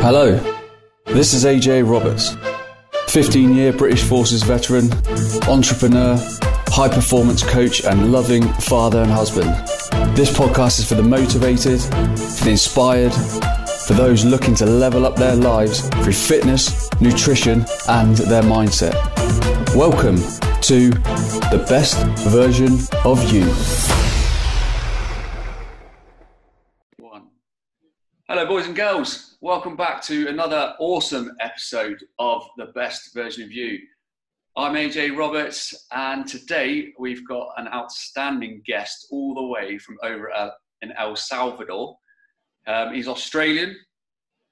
Hello, this is AJ Roberts, 15 year British Forces veteran, entrepreneur, high performance coach, and loving father and husband. This podcast is for the motivated, for the inspired, for those looking to level up their lives through fitness, nutrition, and their mindset. Welcome to the best version of you. One. Hello, boys and girls. Welcome back to another awesome episode of the best version of you. I'm AJ Roberts, and today we've got an outstanding guest all the way from over in El Salvador. Um, he's Australian.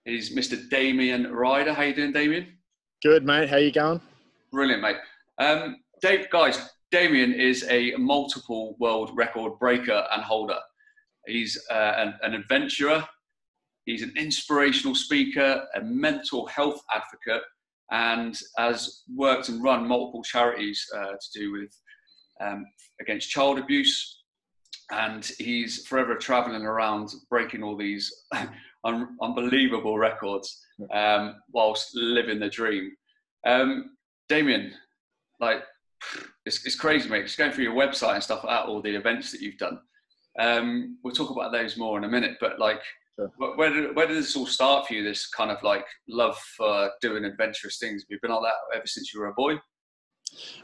He's Mr. Damien Rider. How you doing, Damien? Good, mate. How you going? Brilliant, mate. Um, Dave, guys, Damien is a multiple world record breaker and holder. He's uh, an, an adventurer. He's an inspirational speaker, a mental health advocate, and has worked and run multiple charities uh, to do with um, against child abuse. And he's forever traveling around breaking all these un- unbelievable records um, whilst living the dream. Um, Damien, like, it's, it's crazy, mate. Just going through your website and stuff like that, all the events that you've done. Um, we'll talk about those more in a minute, but like, Sure. Where did, where did this all start for you? This kind of like love for doing adventurous things. Have you been like that ever since you were a boy?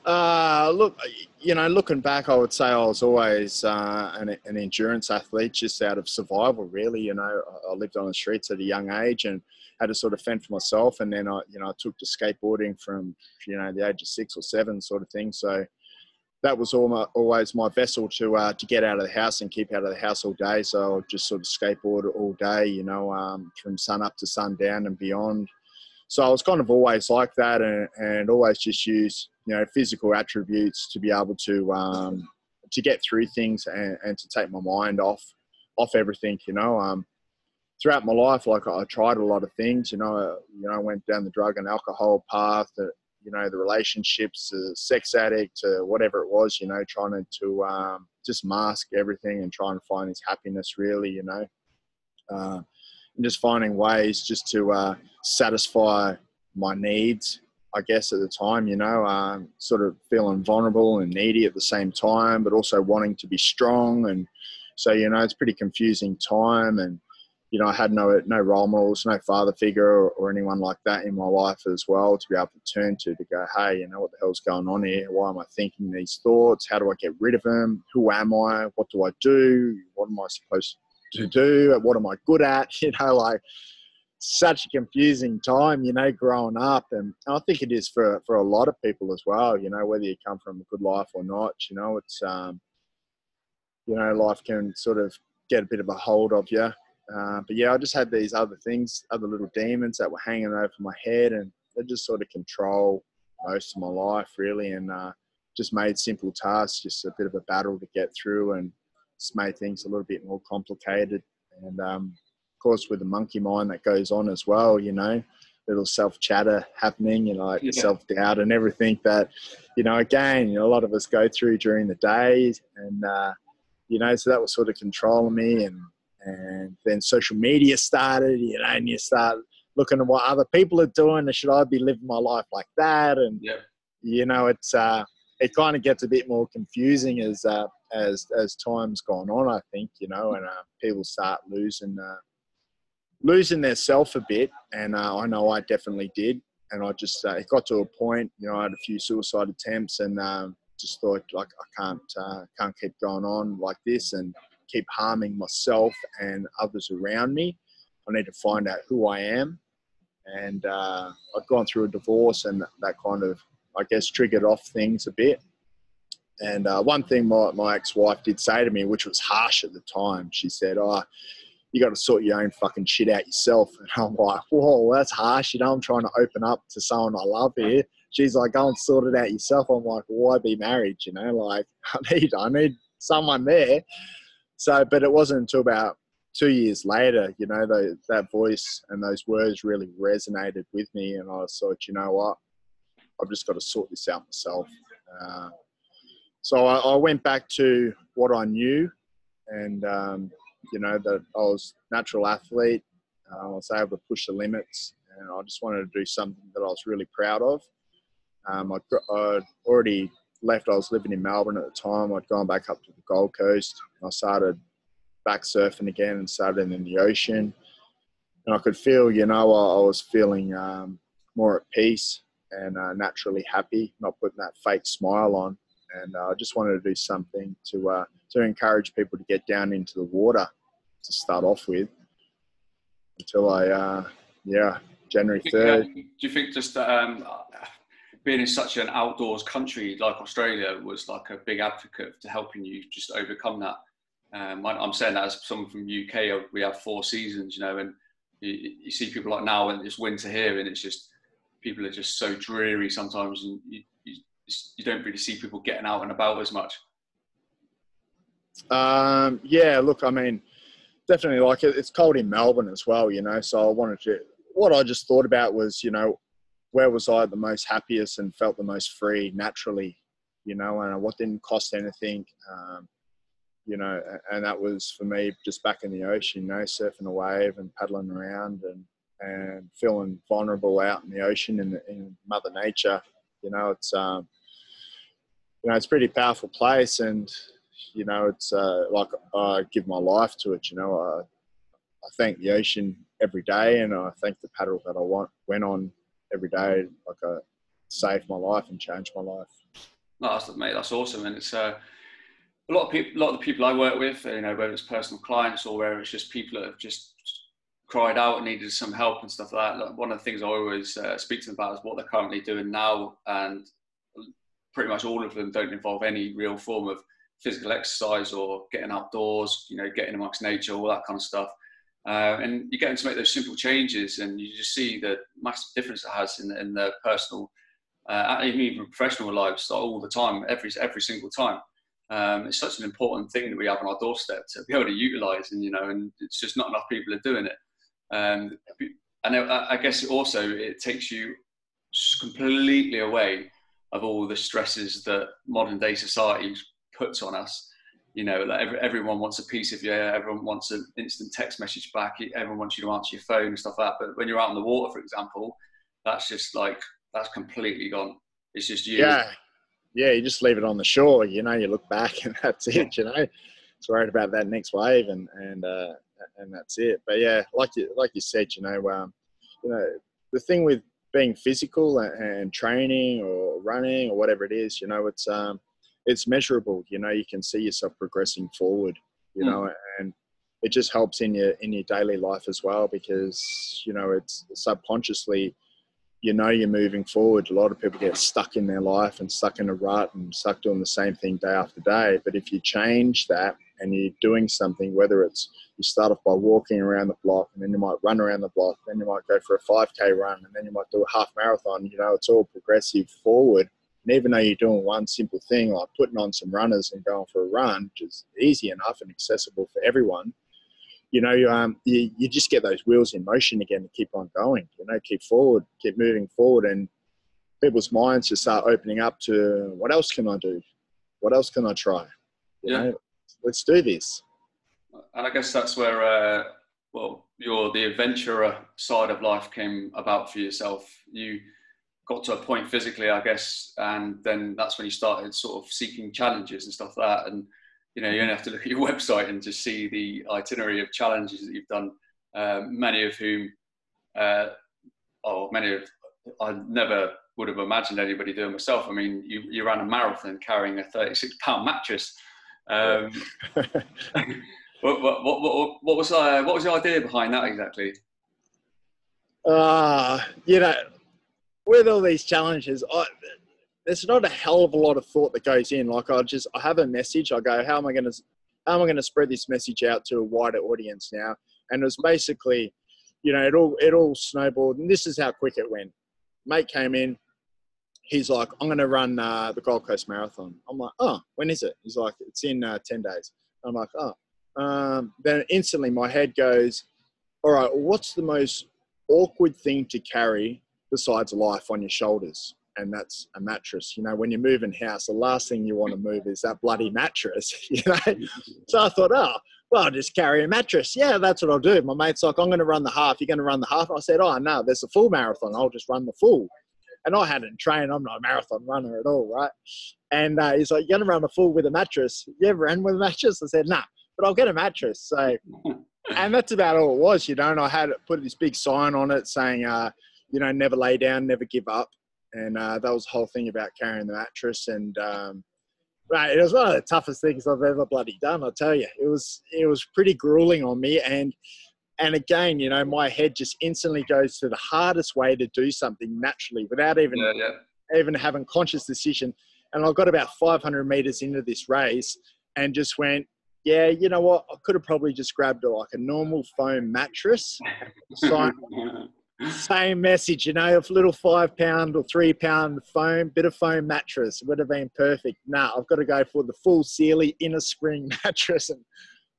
Uh, look, you know, looking back, I would say I was always uh, an, an, endurance athlete, just out of survival. Really, you know, I lived on the streets at a young age and had to sort of fend for myself. And then I, you know, I took to skateboarding from you know the age of six or seven, sort of thing. So that was always my vessel to uh, to get out of the house and keep out of the house all day. So I'd just sort of skateboard all day, you know, um, from sun up to sundown and beyond. So I was kind of always like that, and, and always just use you know physical attributes to be able to um, to get through things and, and to take my mind off off everything, you know. Um, throughout my life, like I tried a lot of things, you know. You know, I went down the drug and alcohol path you know the relationships, the sex addict, to whatever it was, you know, trying to, to um, just mask everything and try and find his happiness, really, you know, uh, and just finding ways just to uh, satisfy my needs. I guess at the time, you know, um, sort of feeling vulnerable and needy at the same time, but also wanting to be strong. And so, you know, it's pretty confusing time. And you know, I had no no role models, no father figure or, or, anyone like that in my life as well to be able to turn to to go, hey, you know, what the hell's going on here? Why am I thinking these thoughts? How do I get rid of them? Who am I? What do I do? What am I supposed to do? What am I good at? You know, like such a confusing time, you know, growing up, and I think it is for for a lot of people as well. You know, whether you come from a good life or not, you know, it's um, you know, life can sort of get a bit of a hold of you uh, but yeah, I just had these other things, other little demons that were hanging over my head, and they just sort of control most of my life, really, and uh, just made simple tasks just a bit of a battle to get through, and just made things a little bit more complicated. And um, of course, with the monkey mind that goes on as well, you know, little self chatter happening, you know, like yeah. self doubt and everything that, you know, again, you know, a lot of us go through during the day, and uh, you know, so that was sort of controlling me and and then social media started, you know, and you start looking at what other people are doing, and should I be living my life like that? And yeah. you know, it's uh, it kind of gets a bit more confusing as uh, as as time's gone on. I think you know, and uh, people start losing uh, losing their self a bit, and uh, I know I definitely did. And I just uh, it got to a point, you know, I had a few suicide attempts, and um, just thought like I can't uh, can't keep going on like this, and keep harming myself and others around me. I need to find out who I am. And uh, I'd gone through a divorce, and that kind of, I guess, triggered off things a bit. And uh, one thing my, my ex wife did say to me, which was harsh at the time, she said, Oh, you got to sort your own fucking shit out yourself. And I'm like, Whoa, that's harsh. You know, I'm trying to open up to someone I love here. She's like, Go and sort it out yourself. I'm like, Why be married? You know, like, I need, I need someone there. So, but it wasn't until about two years later, you know, the, that voice and those words really resonated with me, and I thought, you know what, I've just got to sort this out myself. Uh, so I, I, went back to what I knew, and um, you know that I was natural athlete, Um, I was able to push the limits, and I just wanted to do something that I was really proud of. Um, I'd, I'd, already left. I was living in Melbourne at the time. I'd gone back up to the Gold Coast. I started back surfing again and started in the ocean. And I could feel, you know, I, I was feeling um, more at peace and uh, naturally happy, not putting that fake smile on. And uh, I just wanted to do something to uh, to encourage people to get down into the water to start off with. Until I, uh, yeah, January third. Do you think just um, being in such an outdoors country like Australia was like a big advocate to helping you just overcome that? Um, I'm saying that as someone from UK, we have four seasons, you know, and you, you see people like now and it's winter here, and it's just people are just so dreary sometimes, and you, you, you don't really see people getting out and about as much. Um, yeah, look, I mean, definitely like it, it's cold in Melbourne as well, you know. So I wanted to. What I just thought about was, you know, where was I the most happiest and felt the most free naturally, you know, and what didn't cost anything, um, you know, and that was for me just back in the ocean, you know, surfing a wave and paddling around and and feeling vulnerable out in the ocean in, in Mother Nature. You know, it's um, you know it's a pretty powerful place, and you know it's uh, like I give my life to it. You know, I, I thank the ocean every day, and I thank the paddle that I want, went on every day. Like I saved my life and changed my life. No, that's, mate, that's awesome, and it's. Uh, a lot of people, a lot of the people I work with, you know, whether it's personal clients or whether it's just people that have just cried out and needed some help and stuff like that. One of the things I always uh, speak to them about is what they're currently doing now, and pretty much all of them don't involve any real form of physical exercise or getting outdoors, you know, getting amongst nature, all that kind of stuff. Uh, and you get them to make those simple changes, and you just see the massive difference it has in, in their personal, uh, even professional lives all the time, every every single time. Um, it's such an important thing that we have on our doorstep to be able to utilize, and you know, and it's just not enough people are doing it. Um, and I, I guess also it takes you completely away of all the stresses that modern day society puts on us. You know, like every, everyone wants a piece of you, everyone wants an instant text message back, everyone wants you to answer your phone and stuff like that. But when you're out in the water, for example, that's just like, that's completely gone. It's just you. Yeah. Yeah. You just leave it on the shore, you know, you look back and that's it, you know. It's worried about that next wave and, and, uh, and that's it. But yeah, like you like you said, you know, um, you know, the thing with being physical and, training or running or whatever it is, you know, it's um, it's measurable. You know, you can see yourself progressing forward. You mm. know, and it just helps in your in your daily life as well because you know it's subconsciously you know you're moving forward. A lot of people get stuck in their life and stuck in a rut and stuck doing the same thing day after day. But if you change that and you're doing something, whether it's you start off by walking around the block and then you might run around the block, then you might go for a 5K run and then you might do a half marathon, you know, it's all progressive forward. And even though you're doing one simple thing like putting on some runners and going for a run, which is easy enough and accessible for everyone, you know, um, you, you just get those wheels in motion again to keep on going, you know, keep forward, keep moving forward. And people's minds just start opening up to what else can I do? What else can I try? You yeah. know, let's do this. And I guess that's where, uh, well, your the adventurer side of life came about for yourself. You got to a point physically, I guess, and then that's when you started sort of seeking challenges and stuff like that. And you know, you only have to look at your website and just see the itinerary of challenges that you've done. Um, many of whom, uh, oh, many of I never would have imagined anybody doing myself. I mean, you, you ran a marathon carrying a 36 pound mattress. Um, what, what, what, what, was uh, what was the idea behind that exactly? Uh, you know, with all these challenges, I, there's not a hell of a lot of thought that goes in. Like I just, I have a message. I go, how am I going to, how am I to spread this message out to a wider audience now? And it was basically, you know, it all, it all snowballed. And this is how quick it went. Mate came in, he's like, I'm going to run uh, the Gold Coast Marathon. I'm like, oh, when is it? He's like, it's in uh, 10 days. I'm like, oh. Um, then instantly my head goes, all right, what's the most awkward thing to carry besides life on your shoulders? And that's a mattress. You know, when you're moving house, the last thing you want to move is that bloody mattress. You know, so I thought, oh, well, I'll just carry a mattress. Yeah, that's what I'll do. My mate's like, I'm going to run the half. You're going to run the half. I said, oh, no, there's a full marathon. I'll just run the full. And I hadn't trained. I'm not a marathon runner at all, right? And uh, he's like, you're going to run the full with a mattress. You ever ran with a mattress? I said, nah, but I'll get a mattress. So, and that's about all it was, you know. And I had put this big sign on it saying, uh, you know, never lay down, never give up. And uh, that was the whole thing about carrying the mattress. And, um, Right, it was one of the toughest things I've ever bloody done. I'll tell you, it was it was pretty grueling on me, and and again, you know, my head just instantly goes to the hardest way to do something naturally without even Yeah, yeah. even having conscious decision. And I got about 500 meters into this race, and just went, yeah, you know what? I could have probably just grabbed a, like a normal foam mattress, sign same message, you know, a little five pound or three pound foam, bit of foam mattress would have been perfect. Nah, I've got to go for the full Sealy inner spring mattress and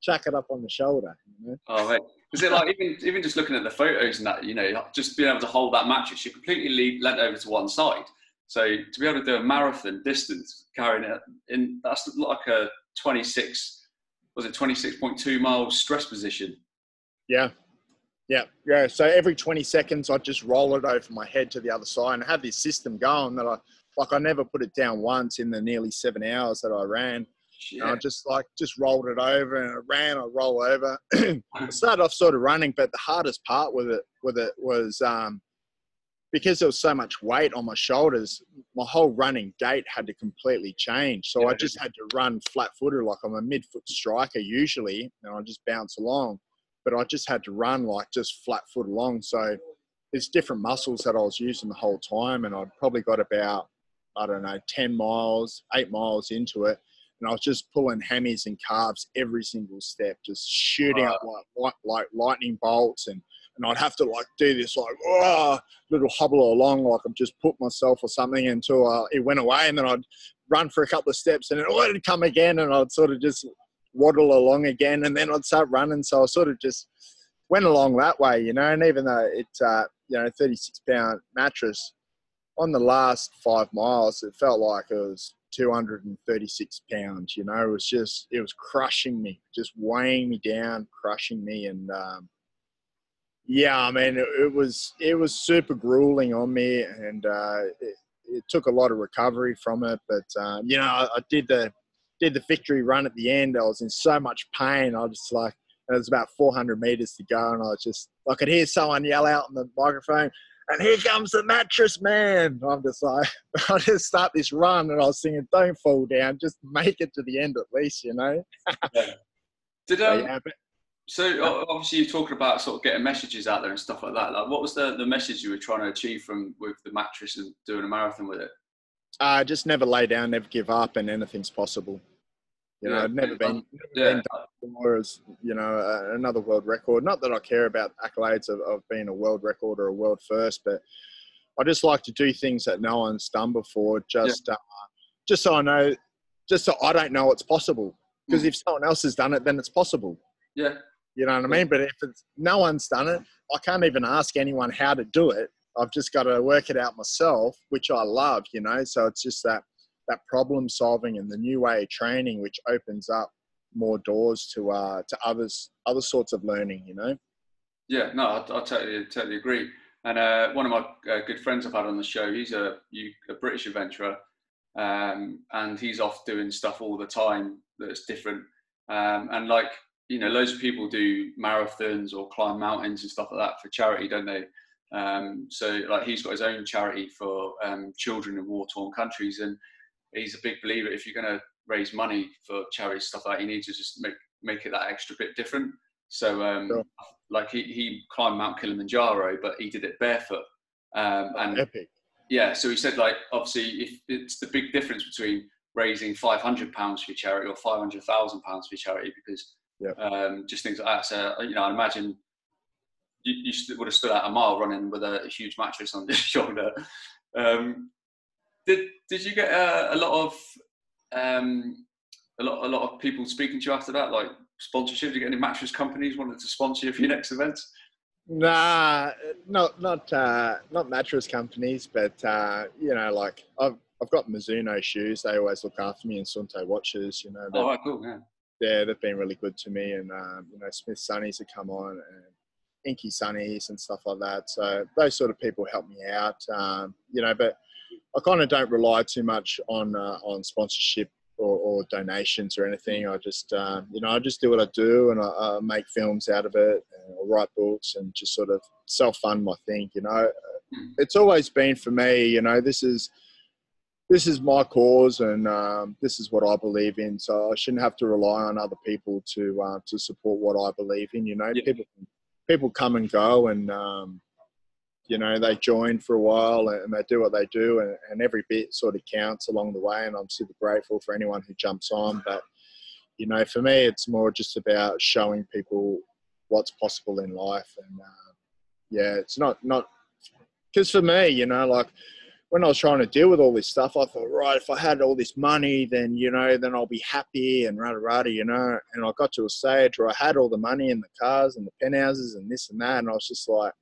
chuck it up on the shoulder. You know? Oh, mate. Is it like even even just looking at the photos and that, you know, just being able to hold that mattress, you're completely leant over to one side. So to be able to do a marathon distance carrying it in, that's like a 26, was it 26.2 miles stress position? Yeah. Yeah, yeah. So every 20 seconds, I'd just roll it over my head to the other side and have this system going that I, like, I never put it down once in the nearly seven hours that I ran. And I just like just rolled it over and I ran, I roll over. I started off sort of running, but the hardest part with it with it was um, because there was so much weight on my shoulders, my whole running gait had to completely change. So I Yeah. just had to run flat footed like I'm a mid foot striker usually, and I just bounce along. But I just had to run like just flat foot along. So there's different muscles that I was using the whole time, and I'd probably got about I don't know, 10 miles, eight miles into it. And I was just pulling hammies and calves every single step, just shooting up like, like, like lightning bolts. And, and I'd have to like do this like, oh, little hobble along, like I've just put myself or something until uh, it went away. And then I'd run for a couple of steps and then oh, it'd come again. And I'd sort of just waddle along again. And then I'd start running. So I sort of just went along that way, you know. And even though it's, uh, you know, 36 pound mattress, on the last five miles, it felt like it was 236 pounds. You know, it was just, it was crushing me, just weighing me down, crushing me. And um, yeah, I mean, it, was, it was super grueling on me. And uh, it, it took a lot of recovery from it. But, um, you know, I, I did the, did the victory run at the end. I was in so much pain. I was just like, it was about 400 meters to go. And I was just, I could hear someone yell out on the microphone, and here comes the mattress man. I'm just like, I just start this run, and I was singing, "Don't fall down, just make it to the end at least," you know. Did So, um, yeah, but so obviously you're talking about sort of getting messages out there and stuff like that. Like, what was the, the message you were trying to achieve from with the mattress and doing a marathon with it? Uh, just never lay down, never give up, and anything's possible. You know, Yeah, I've never yeah, been, Yeah, been before as you know uh, another world record. Not that I care about accolades of, of being a world record or a world first, but I just like to do things that no one's done before. Just uh, just so I know, just so I don't know it's possible. Because if someone else has done it, then it's possible. yeah, You know what I mean? But if it's, no one's done it, I can't even ask anyone how to do it. I've just got to work it out myself, which I love. You know, so it's just that that problem solving and the new way of training, which opens up more doors to uh, to others other sorts of learning. You know. yeah. No, I, I totally totally agree. And uh, one of my uh, good friends I've had on the show, he's a, a British adventurer, um, and he's off doing stuff all the time that's different. Um, and like you know, loads of people do marathons or climb mountains and stuff like that for charity, don't they? Um, so like he's got his own charity for um, children in war-torn countries, and he's a big believer if you're going to raise money for charity stuff like that, you need to just make make it that extra bit different. So um, Sure. like he, he climbed Mount Kilimanjaro, but he did it barefoot. Um, and Epic. yeah, so he said like obviously if it's the big difference between raising five hundred pounds for charity or five hundred thousand pounds for charity because Yep. um, just things like that. So you know, I imagine you, you st- would have stood out a mile running with a, huge mattress on your shoulder. Um, did did you get a, a lot of um, a lot a lot of people speaking to you after that, like sponsorship? Did you get any mattress companies wanted to sponsor you for your next events? Nah, not not uh, not mattress companies, but uh, you know, like I've I've got Mizuno shoes. They always look after me, and Suunto watches. You know, Oh, cool. Yeah. yeah, they've been really good to me, and um, you know, Smith Sunnies have come on, and Inky Sunnies and stuff like that. So those sort of people help me out, um, you know. But I kind of don't rely too much on uh, on sponsorship or, or, donations or anything. I just, um, you know, I just do what I do, and I, I make films out of it, or write books, and just sort of self fund my thing. You know, hmm. it's always been for me. You know, this is this is my cause and um, this is what I believe in. So I shouldn't have to rely on other people to uh, to support what I believe in. You know, yeah. people people come and go, and um, you know they join for a while and they do what they do, and, and, every bit sort of counts along the way. And I'm super grateful for anyone who jumps on. But you know, for me, it's more just about showing people what's possible in life, and uh, yeah, it's not not because for me, you know, like when I was trying to deal with all this stuff, I thought, right, if I had all this money, then you know, then I'll be happy and rada rada, you know. And I got to a stage where I had all the money and the cars and the penthouses and this and that, and I was just like,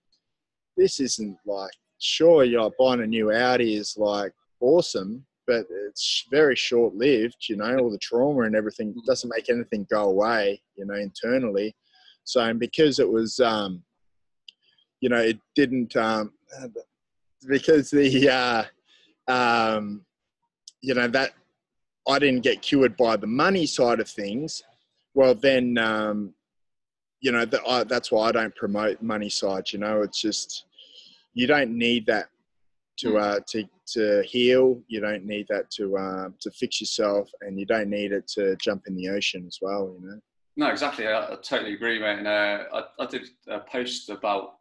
this isn't like, sure, you know, buying a new Audi is like awesome, but it's very short lived, you know. All the trauma and everything doesn't make anything go away, you know, internally. So, and because it was, um, you know, it didn't. Um, because the uh, um, you know that I didn't get cured by the money side of things. Well, then um, you know that I, that's why I don't promote money side. You know, it's just you don't need that to hmm. uh, to to heal. You don't need that to uh, to fix yourself, and you don't need it to jump in the ocean as well. You know. No, exactly. I, I totally agree, mate. And uh, I, I did a post about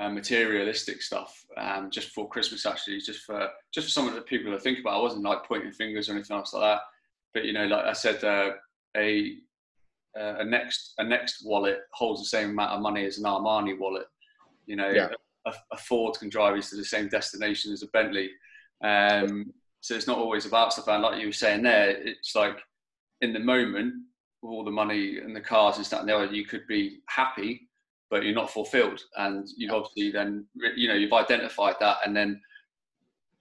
uh, materialistic stuff um, just before Christmas, actually, just for just for some of the people to think about. I wasn't like pointing fingers or anything else like that, but you know, like I said, uh, a uh, a next a next wallet holds the same amount of money as an Armani wallet. You know, yeah. a, a, Ford can drive you to the same destination as a Bentley. Um, so it's not always about stuff. And like you were saying there, it's like in the moment, all the money and the cars and stuff, and the other, you could be happy but you're not fulfilled. And you've obviously then, you know, you've identified that and then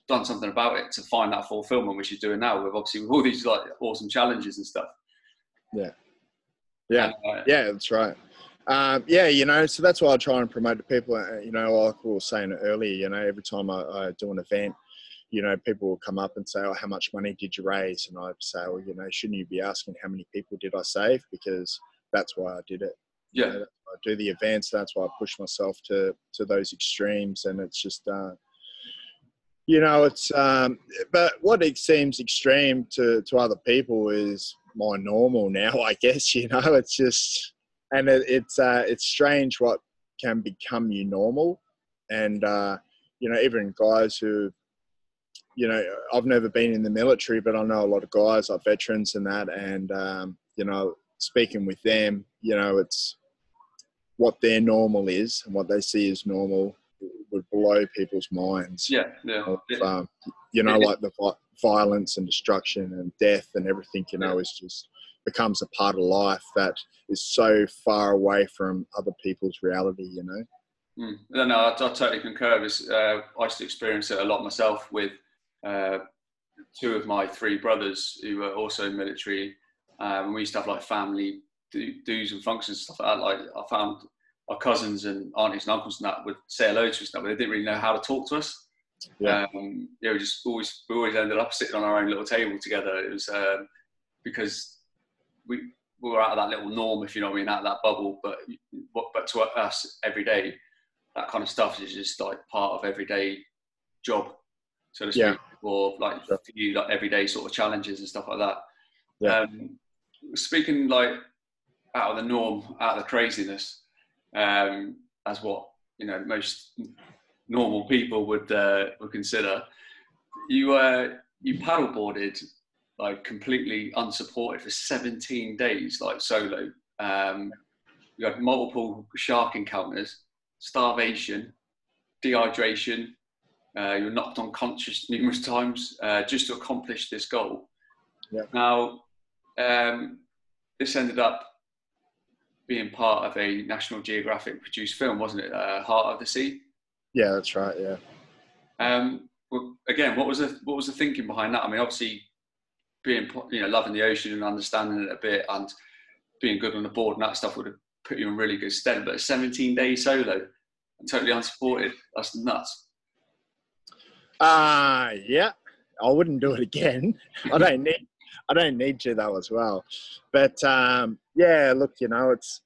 done something about it to find that fulfillment, which you're doing now with obviously with all these like awesome challenges and stuff. Yeah. Yeah. And, uh, yeah, that's right. Um, yeah, you know, so that's why I try and promote to people. Uh, you know, like we were saying earlier, you know, every time I, I do an event, you know, people will come up and say, "Oh, how much money did you raise?" And I'd say, "Well, you know, shouldn't you be asking how many people did I save? Because that's why I did it." Yeah. I do the events. That's why I push myself to to those extremes, and it's just. Uh, you know, it's um, but what it seems extreme to to other people is my normal now. I guess you know, it's just, and it, it's uh, it's strange what can become you normal, and uh, you know, even guys who, you know, I've never been in the military, but I know a lot of guys like veterans and that, and um, you know, speaking with them, you know, it's what their normal is and what they see as normal would blow people's minds. Yeah, yeah. Of, um, you know, like the violence and destruction and death and everything. You know, yeah. is just becomes a part of life that is so far away from other people's reality. You know. Mm. No, no, I, I, totally concur. Was, uh, I used to experience it a lot myself with uh, two of my three brothers who were also military. Um, we used to have like family do's and functions stuff like that. Like I found our cousins and aunties and uncles and that would say hello to us, but they didn't really know how to talk to us. Yeah. Um, yeah, we just always we always ended up sitting on our own little table together. It was um, because we, we were out of that little norm, if you know what I mean, out of that bubble. But but to us, every day, that kind of stuff is just like part of everyday job, so to speak, yeah. or like for you, like everyday sort of challenges and stuff like that. Yeah. Um, speaking like out of the norm, out of the craziness, um, as what you know most normal people would uh, would consider. You uh, you paddleboarded like completely unsupported for 17 days, like solo. Um, you had multiple shark encounters, starvation, dehydration. Uh, you were knocked unconscious numerous times uh, just to accomplish this goal. Yeah. Now, um, this ended up being part of a National Geographic produced film, wasn't it? Uh, Heart of the Sea. Yeah, that's right. Yeah. Um, well, again, what was the what was the thinking behind that? I mean, obviously, being you know loving the ocean and understanding it a bit, and being good on the board and that stuff would have put you in really good stead. But a 17 day solo and totally unsupported, that's nuts. Uh yeah. I wouldn't do it again. I don't need I don't need to though as well. But um, yeah, look, you know, it's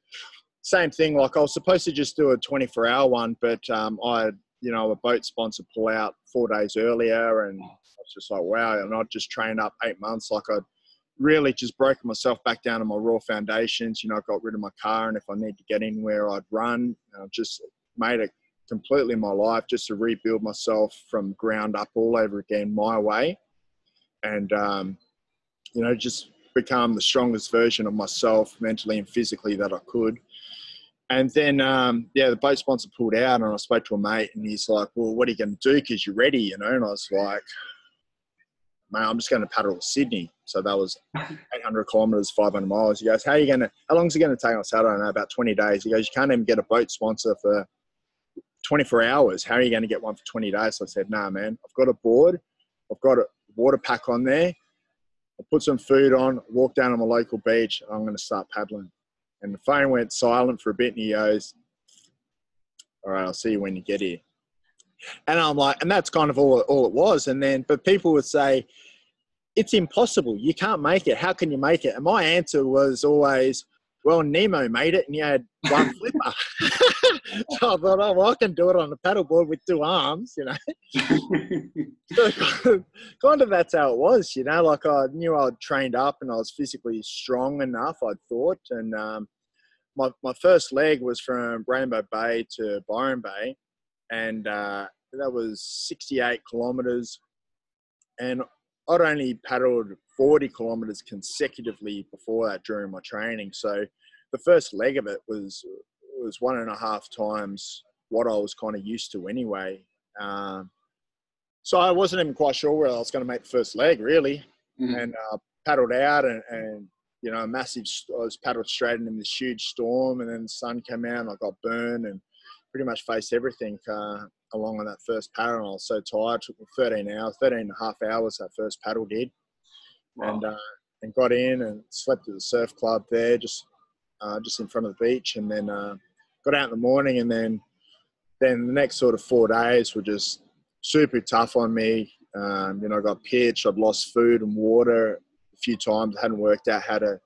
same thing. Like I was supposed to just do a 24 hour one, but um, I you know, a boat sponsor pull out four days earlier, and I was just like, wow. And I just trained up eight months. Like I'd really just broken myself back down to my raw foundations. You know, I got rid of my car, and if I need to get anywhere, I'd run. I just made it completely my life just to rebuild myself from ground up all over again my way. And um, you know, just become the strongest version of myself mentally and physically that I could. And then, um, yeah, the boat sponsor pulled out, and I spoke to a mate, and he's like, "Well, what are you going to do? Because you're ready, you know." And I was like, "Man, I'm just going to paddle to Sydney." So that was 800 kilometers, 500 miles. He goes, "How are you going to? How long is it going to take?" I said, "I don't know, about 20 days." He goes, "You can't even get a boat sponsor for 24 hours. How are you going to get one for 20 days?" So I said, "Nah, man, I've got a board, I've got a water pack on there, I put some food on, walk down on my local beach. I'm going to start paddling. And the phone went silent for a bit, and he goes, "All right, I'll see you when you get here." And I'm like, and that's kind of all all it was. And then, but people would say, "It's impossible. You can't make it. How can you make it?" And my answer was always, well, Nemo made it and he had one flipper. so I thought, oh, well, I can do it on a paddleboard with two arms, you know. so kind of that's how it was, you know. Like I knew I'd trained up and I was physically strong enough, I thought. And um, my, my first leg was from Rainbow Bay to Byron Bay. And uh, that was 68 kilometers. And I'd only paddled 40 kilometers consecutively before that during my training. So the first leg of it was was one and a half times what I was kind of used to anyway. Um, so I wasn't even quite sure where I was going to make the first leg really, mm-hmm. and uh, paddled out and, and you know, massive. I was paddled straight into this huge storm, and then the sun came out, and I got burned, and pretty much faced everything uh, along on that first paddle. And I was so tired. It took me 13 hours, 13 and a half hours that first paddle did wow. and uh, and got in and slept at the surf club there, just uh, just in front of the beach, and then uh, got out in the morning, and then then the next sort of four days were just super tough on me. Um, you know, I got pitched, I'd lost food and water a few times. I hadn't worked out how to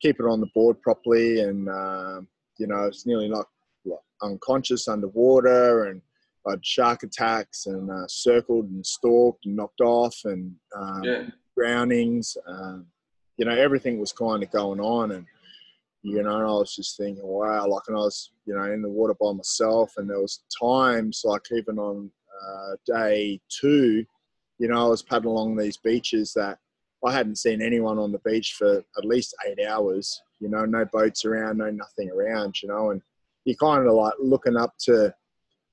keep it on the board properly, and um, you know, it's nearly not unconscious underwater, and had shark attacks and uh, circled and stalked and knocked off, and um, yeah drownings. Um, you know, everything was kind of going on, and you know, I was just thinking, wow, like, and I was, you know, in the water by myself, and there was times, like, even on uh, day two, you know, I was paddling along these beaches that I hadn't seen anyone on the beach for at least eight hours. You know, no boats around, no nothing around. You know, and you're kind of like looking up to,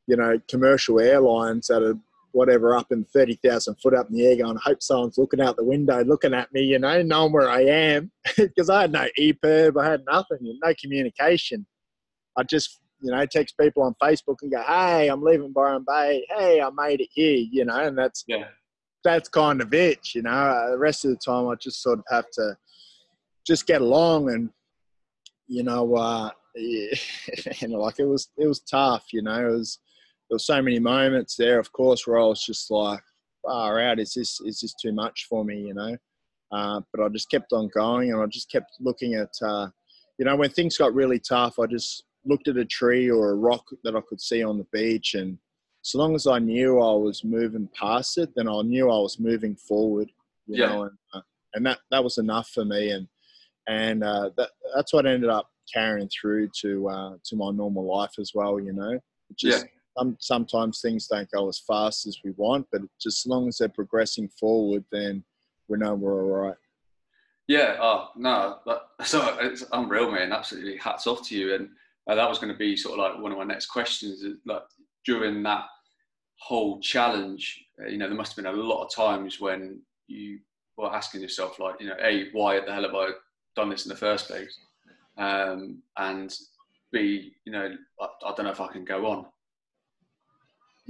you know, commercial airlines that are whatever up in 30,000 foot up in the air going, I hope someone's looking out the window, looking at me, you know, knowing where I am. Because I had no EPIRB, I had nothing, no communication. I just, you know, text people on Facebook and go, hey, I'm leaving Byron Bay. Hey, I made it here, you know, and that's, yeah. that's kind of it, you know. Uh, the rest of the time, I just sort of have to just get along and, you know, uh, yeah, and like it was, it was tough, you know, it was, there were so many moments there, of course, where I was just like, far out, is this is this too much for me, you know? Uh, but I just kept on going, and I just kept looking at, uh, you know, when things got really tough, I just looked at a tree or a rock that I could see on the beach, and so long as I knew I was moving past it, then I knew I was moving forward, you yeah. know, and, uh, and that that was enough for me, and and uh, that that's what ended up carrying through to uh, to my normal life as well, you know. Just, yeah some, sometimes things don't go as fast as we want, but just as long as they're progressing forward, then we know we're all right. Yeah, oh, no, that, so it's unreal, man. Absolutely, hats off to you. And uh, that was going to be sort of like one of my next questions. Like during that whole challenge, uh, you know, there must have been a lot of times when you were asking yourself, like, you know, a, why the hell have I done this in the first place? Um, and B, you know, I, I don't know if I can go on.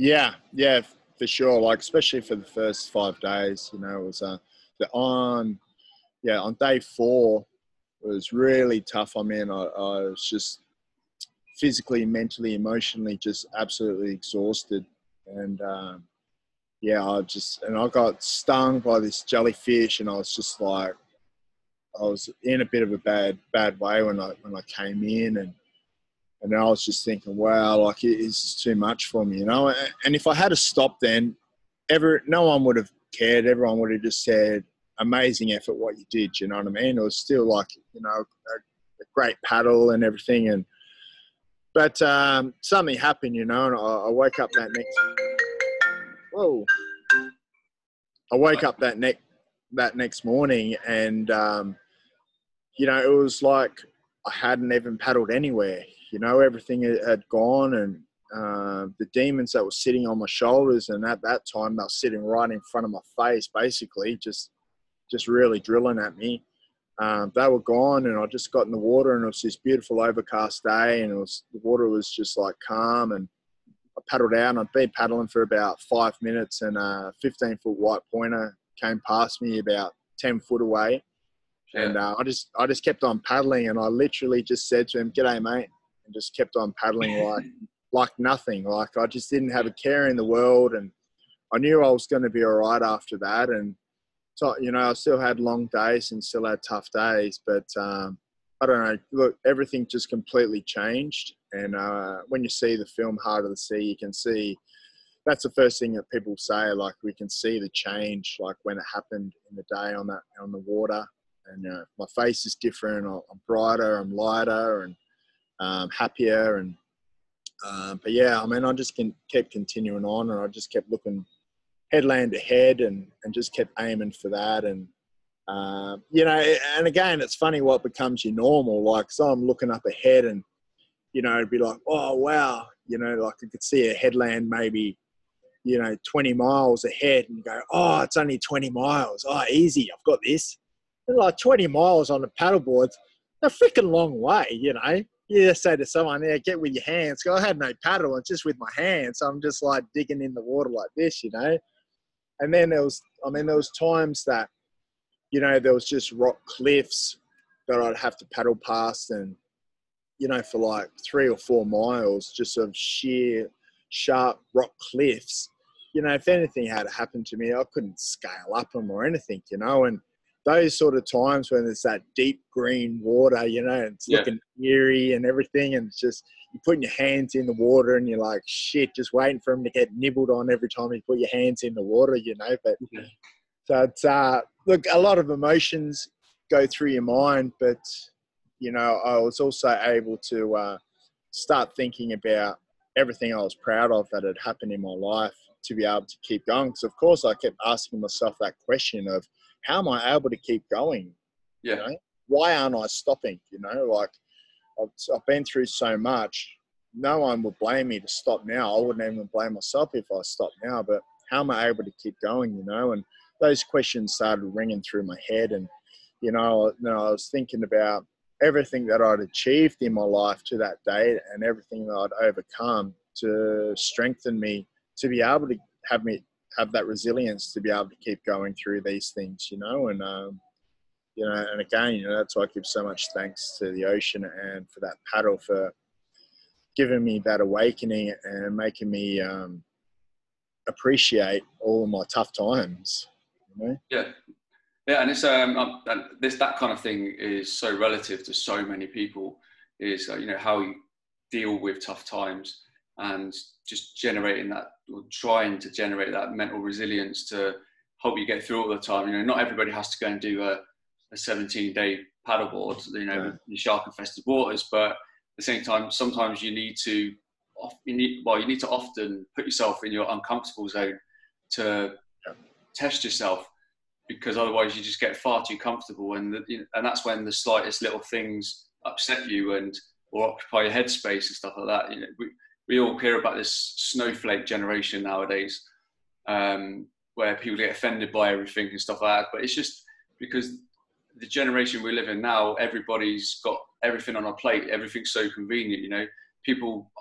Yeah, yeah, for sure. Like especially for the first five days, you know, it was uh, the on, yeah, on day four, it was really tough I mean, I, I was just physically, mentally, emotionally, just absolutely exhausted. And um, yeah, I just and I got stung by this jellyfish, and I was just like, I was in a bit of a bad bad way when I when I came in, and and I was just thinking, wow, like it is too much for me, you know. And if I had to stop, then ever no one would have cared. Everyone would have just said, amazing effort what you did. You know what I mean? It was still like you know a, a great paddle and everything, and but um, something happened, you know, and I, I woke up that next. Whoa! I woke up that next that next morning, and um, you know, it was like I hadn't even paddled anywhere. You know, everything had gone, and uh, the demons that were sitting on my shoulders, and at that time they were sitting right in front of my face, basically, just just really drilling at me. Um, they were gone, and I just got in the water, and it was this beautiful overcast day, and it was the water was just like calm, and I paddled out, and I'd been paddling for about five minutes, and a 15 foot white pointer came past me about 10 foot away, yeah. and uh, I just I just kept on paddling, and I literally just said to him, "G'day, mate," and just kept on paddling like like nothing, like I just didn't have a care in the world, and I knew I was going to be all right after that, and so, you know, I still had long days and still had tough days, but um, I don't know. Look, everything just completely changed. And uh, when you see the film Heart of the Sea, you can see that's the first thing that people say. Like we can see the change, like when it happened in the day on that on the water, and uh, my face is different. I'm brighter, I'm lighter, and um, happier. And um, but yeah, I mean, I just can, kept continuing on, and I just kept looking headland ahead and, and just kept aiming for that. And, uh, you know, and again, it's funny what becomes your normal. Like, so I'm looking up ahead and, you know, it'd be like, oh, wow, you know, like I could see a headland maybe, you know, 20 miles ahead and go, oh, it's only 20 miles. Oh, easy, I've got this. And like 20 miles on the paddleboards, a freaking long way, you know just say to someone, yeah, get with your hands. I had no paddle, it's just with my hands. So I'm just like digging in the water like this, you know and then there was i mean there was times that you know there was just rock cliffs that i'd have to paddle past and you know for like three or four miles just of sheer sharp rock cliffs you know if anything had happened to me i couldn't scale up them or anything you know and those sort of times when it's that deep green water you know it's yeah. looking eerie and everything and it's just you're putting your hands in the water and you're like shit, just waiting for them to get nibbled on every time you put your hands in the water, you know. But yeah. so it's uh, look, a lot of emotions go through your mind, but you know, I was also able to uh, start thinking about everything I was proud of that had happened in my life to be able to keep going. Because of course, I kept asking myself that question of how am I able to keep going? Yeah. You know? Why aren't I stopping? You know, like I've, I've been through so much. No one would blame me to stop now. I wouldn't even blame myself if I stopped now. But how am I able to keep going? You know, and those questions started ringing through my head, and you know, you know I was thinking about everything that I'd achieved in my life to that date, and everything that I'd overcome to strengthen me to be able to have me have that resilience to be able to keep going through these things. You know, and um, you know, and again, you know, that's why I give so much thanks to the ocean and for that paddle for giving me that awakening and making me um, appreciate all of my tough times. You know? Yeah, yeah, and it's um, this that kind of thing is so relative to so many people. Is uh, you know how you deal with tough times and just generating that or trying to generate that mental resilience to help you get through all the time. You know, not everybody has to go and do a a 17 day paddleboard, you know, yeah. in shark infested waters. But at the same time, sometimes you need to, you need, well, you need to often put yourself in your uncomfortable zone to yeah. test yourself because otherwise you just get far too comfortable. And, the, you know, and that's when the slightest little things upset you and or occupy your headspace and stuff like that. You know, we, we all hear about this snowflake generation nowadays, um, where people get offended by everything and stuff like that. But it's just because the generation we live in now, everybody's got everything on a plate. Everything's so convenient. You know, people,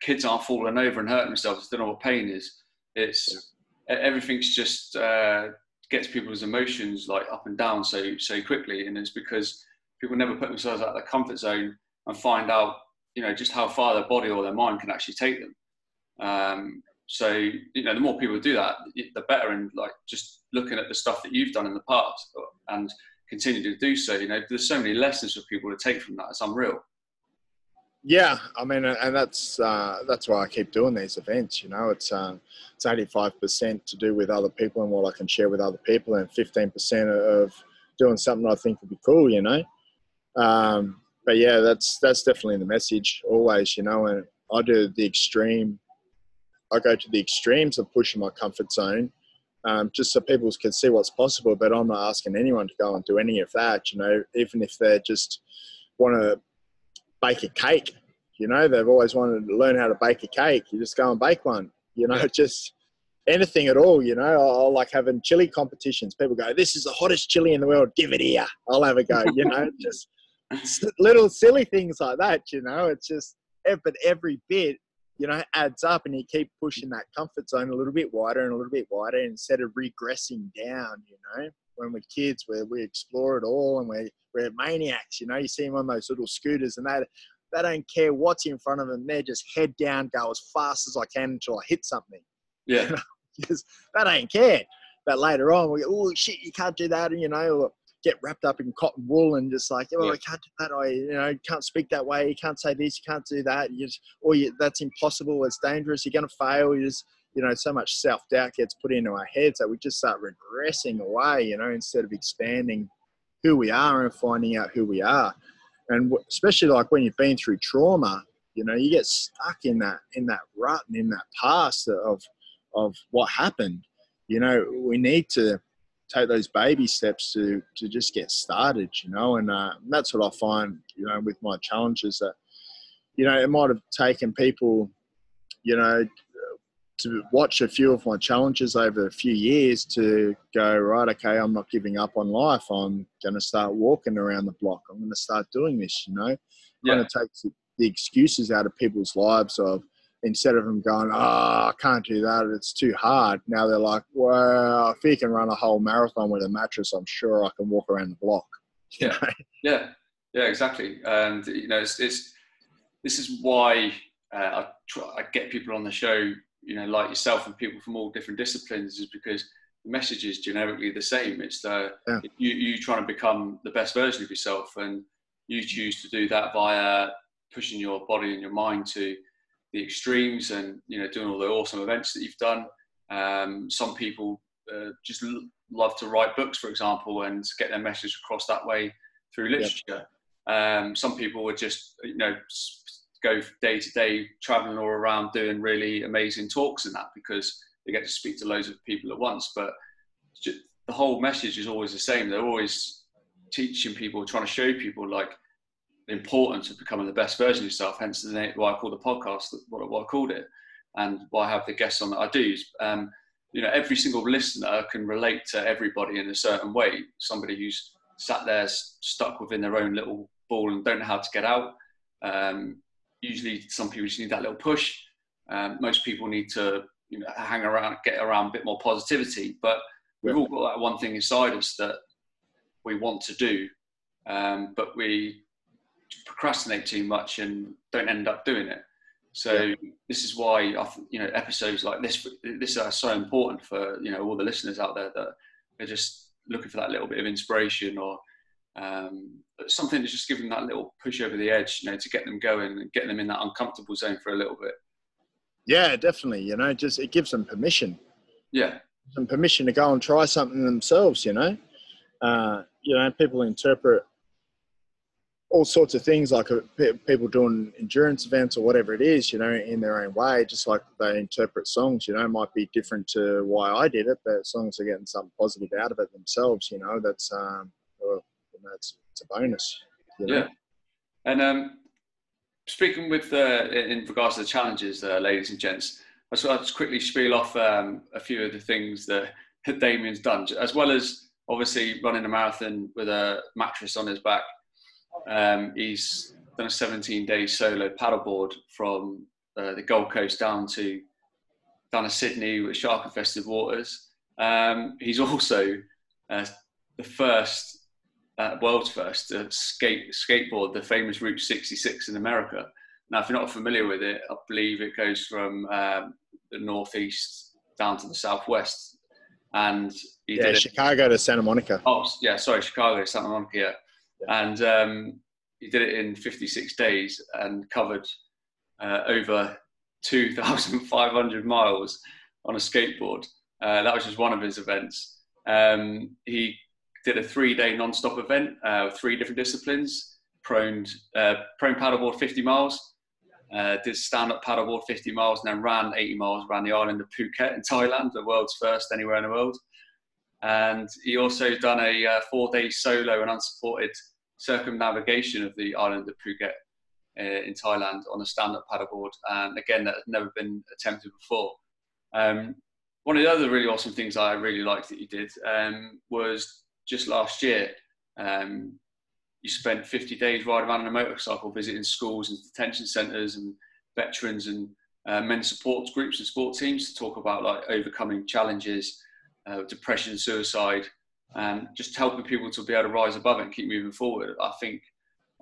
kids aren't falling over and hurting themselves. They don't know what pain is. It's yeah. everything's just uh, gets people's emotions like up and down so so quickly, and it's because people never put themselves out of their comfort zone and find out, you know, just how far their body or their mind can actually take them. Um, so you know, the more people do that, the better. And like just looking at the stuff that you've done in the past and continue to do so, you know, there's so many lessons for people to take from that. It's unreal. Yeah, I mean, and that's uh, that's why I keep doing these events. You know, it's uh, it's eighty five percent to do with other people and what I can share with other people, and fifteen percent of doing something I think would be cool. You know, um, but yeah, that's that's definitely the message always. You know, and I do the extreme I go to the extremes of pushing my comfort zone, um, just so people can see what's possible. But I'm not asking anyone to go and do any of that. You know, even if they just want to bake a cake, you know, they've always wanted to learn how to bake a cake. You just go and bake one. You know, just anything at all. You know, I like having chili competitions. People go, "This is the hottest chili in the world. Give it here. I'll have a go." You know, just little silly things like that. You know, it's just but every bit you know, adds up and you keep pushing that comfort zone a little bit wider and a little bit wider instead of regressing down, you know. When we're kids, where we explore it all and we're, we're maniacs, you know, you see them on those little scooters and they, they don't care what's in front of them. They're just head down, go as fast as I can until I hit something. Yeah. because they don't care. But later on, we go, oh, shit, you can't do that, And, you know, get wrapped up in cotton wool and just like, oh, yeah. I can't do that. I, you know, can't speak that way. You can't say this. You can't do that. You just, or you, that's impossible. It's dangerous. You're going to fail. You just, you know, so much self doubt gets put into our heads that we just start regressing away, you know, instead of expanding who we are and finding out who we are. And especially like when you've been through trauma, you know, you get stuck in that in that rut and in that past of of what happened. You know, we need to take those baby steps to to just get started, you know. And uh, that's what I find, you know, with my challenges that, you know, it might have taken people, you know, to watch a few of my challenges over a few years to go right. Okay, I'm not giving up on life. I'm going to start walking around the block. I'm going to start doing this. You know, yeah. I'm going to take the excuses out of people's lives of instead of them going, oh, I can't do that, it's too hard. Now they're like, well, if he can run a whole marathon with a mattress, I'm sure I can walk around the block. Yeah, yeah, yeah, exactly. And you know, it's, it's this is why uh, I try I get people on the show, you know, like yourself and people from all different disciplines, is because the message is generically the same. It's the yeah. you you trying to become the best version of yourself, and you choose to do that via pushing your body and your mind to the extremes and you know doing all the awesome events that you've done. Um, some people uh, just love to write books, for example, and get their message across that way through literature. Yep. Um, some people would just you know go day to day traveling all around doing really amazing talks and that because they get to speak to loads of people at once. But the whole message is always the same. They're always teaching people, trying to show people like importance of becoming the best version of yourself. Hence the name, why I call the podcast what, what I called it, and why I have the guests on that I do. Um, you know, every single listener can relate to everybody in a certain way. Somebody who's sat there stuck within their own little ball and don't know how to get out. Um, usually, some people just need that little push. Um, most people need to, you know, hang around, get around a bit more positivity. But we've all got that one thing inside us that we want to do, um, but we procrastinate too much and don't end up doing it. So yeah. this is why I, you know episodes like this this are so important for you know all the listeners out there that are just looking for that little bit of inspiration or um, something that's just giving that little push over the edge, you know, to get them going and get them in that uncomfortable zone for a little bit. Yeah, definitely. You know, just it gives them permission. Yeah, some permission to go and try something themselves. You know, uh, you know, people interpret all sorts of things like uh, people doing endurance events or whatever it is, you know, in their own way, just like they interpret songs, you know, might be different to why I did it, but songs are getting something positive out of it themselves, you know, that's, um, well, you know, it's, it's a bonus. You know? Yeah. And um, speaking with, uh, in regards to the challenges, uh, ladies and gents, I just want to quickly spiel off um, a few of the things that Damien's done, as well as obviously running a marathon with a mattress on his back um, he's done a 17 day solo paddleboard from uh, the Gold Coast down to down to Sydney with shark infested waters. Um, he's also uh, the first uh, world's first to skate skateboard the famous Route 66 in America. Now, if you're not familiar with it, I believe it goes from um, the northeast down to the southwest, and yeah, Chicago to Santa Monica. Oh, yeah, sorry, Chicago to Santa Monica. And um, he did it in 56 days and covered uh, over 2,500 miles on a skateboard. Uh, that was just one of his events. Um, he did a three-day non-stop event, uh, three different disciplines: prone, uh, prone paddleboard 50 miles, uh, did stand-up paddleboard 50 miles, and then ran 80 miles around the island of Phuket in Thailand, the world's first anywhere in the world. And he also done a uh, four-day solo and unsupported circumnavigation of the island of Phuket uh, in Thailand on a stand-up paddleboard, and again that had never been attempted before. Um, one of the other really awesome things I really liked that you did um, was just last year. Um, you spent 50 days riding around on a motorcycle, visiting schools and detention centres and veterans and uh, men's support groups and sport teams to talk about like overcoming challenges, uh, depression, suicide, and just helping people to be able to rise above it and keep moving forward. I think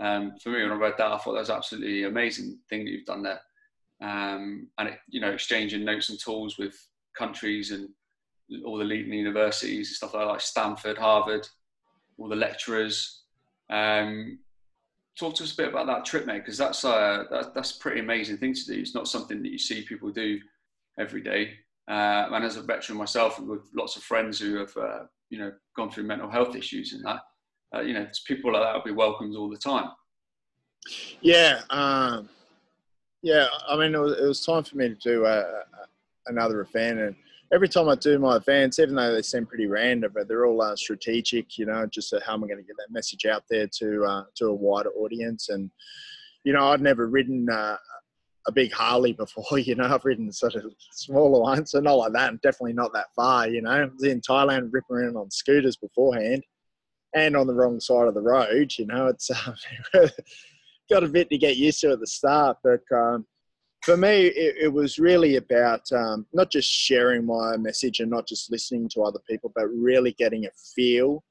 um, for me, when I read that, I thought that was absolutely amazing thing that you've done there. Um, and it, you know, exchanging notes and tools with countries and all the leading universities and stuff like, that, like Stanford, Harvard, all the lecturers. Um, talk to us a bit about that trip, mate, because that's uh, that, that's a pretty amazing thing to do. It's not something that you see people do every day. Uh, and as a veteran myself, with lots of friends who have uh, you know gone through mental health issues and that, uh, you know, people like that will be welcomed all the time. Yeah, um, yeah. I mean, it was, it was, time for me to do a, a, another event, and every time I do my events, even though they seem pretty random, but they're all uh, strategic. You know, just how am I going to get that message out there to uh, to a wider audience? And you know, I'd never ridden uh, a big Harley before. You know, I've ridden sort of smaller ones, so not like that, and definitely not that far. You know, I was in Thailand ripping around on scooters beforehand, and on the wrong side of the road. You know, it's um, got a bit to get used to at the start, but um, for me, it, it, was really about um, not just sharing my message and not just listening to other people, but really getting a feel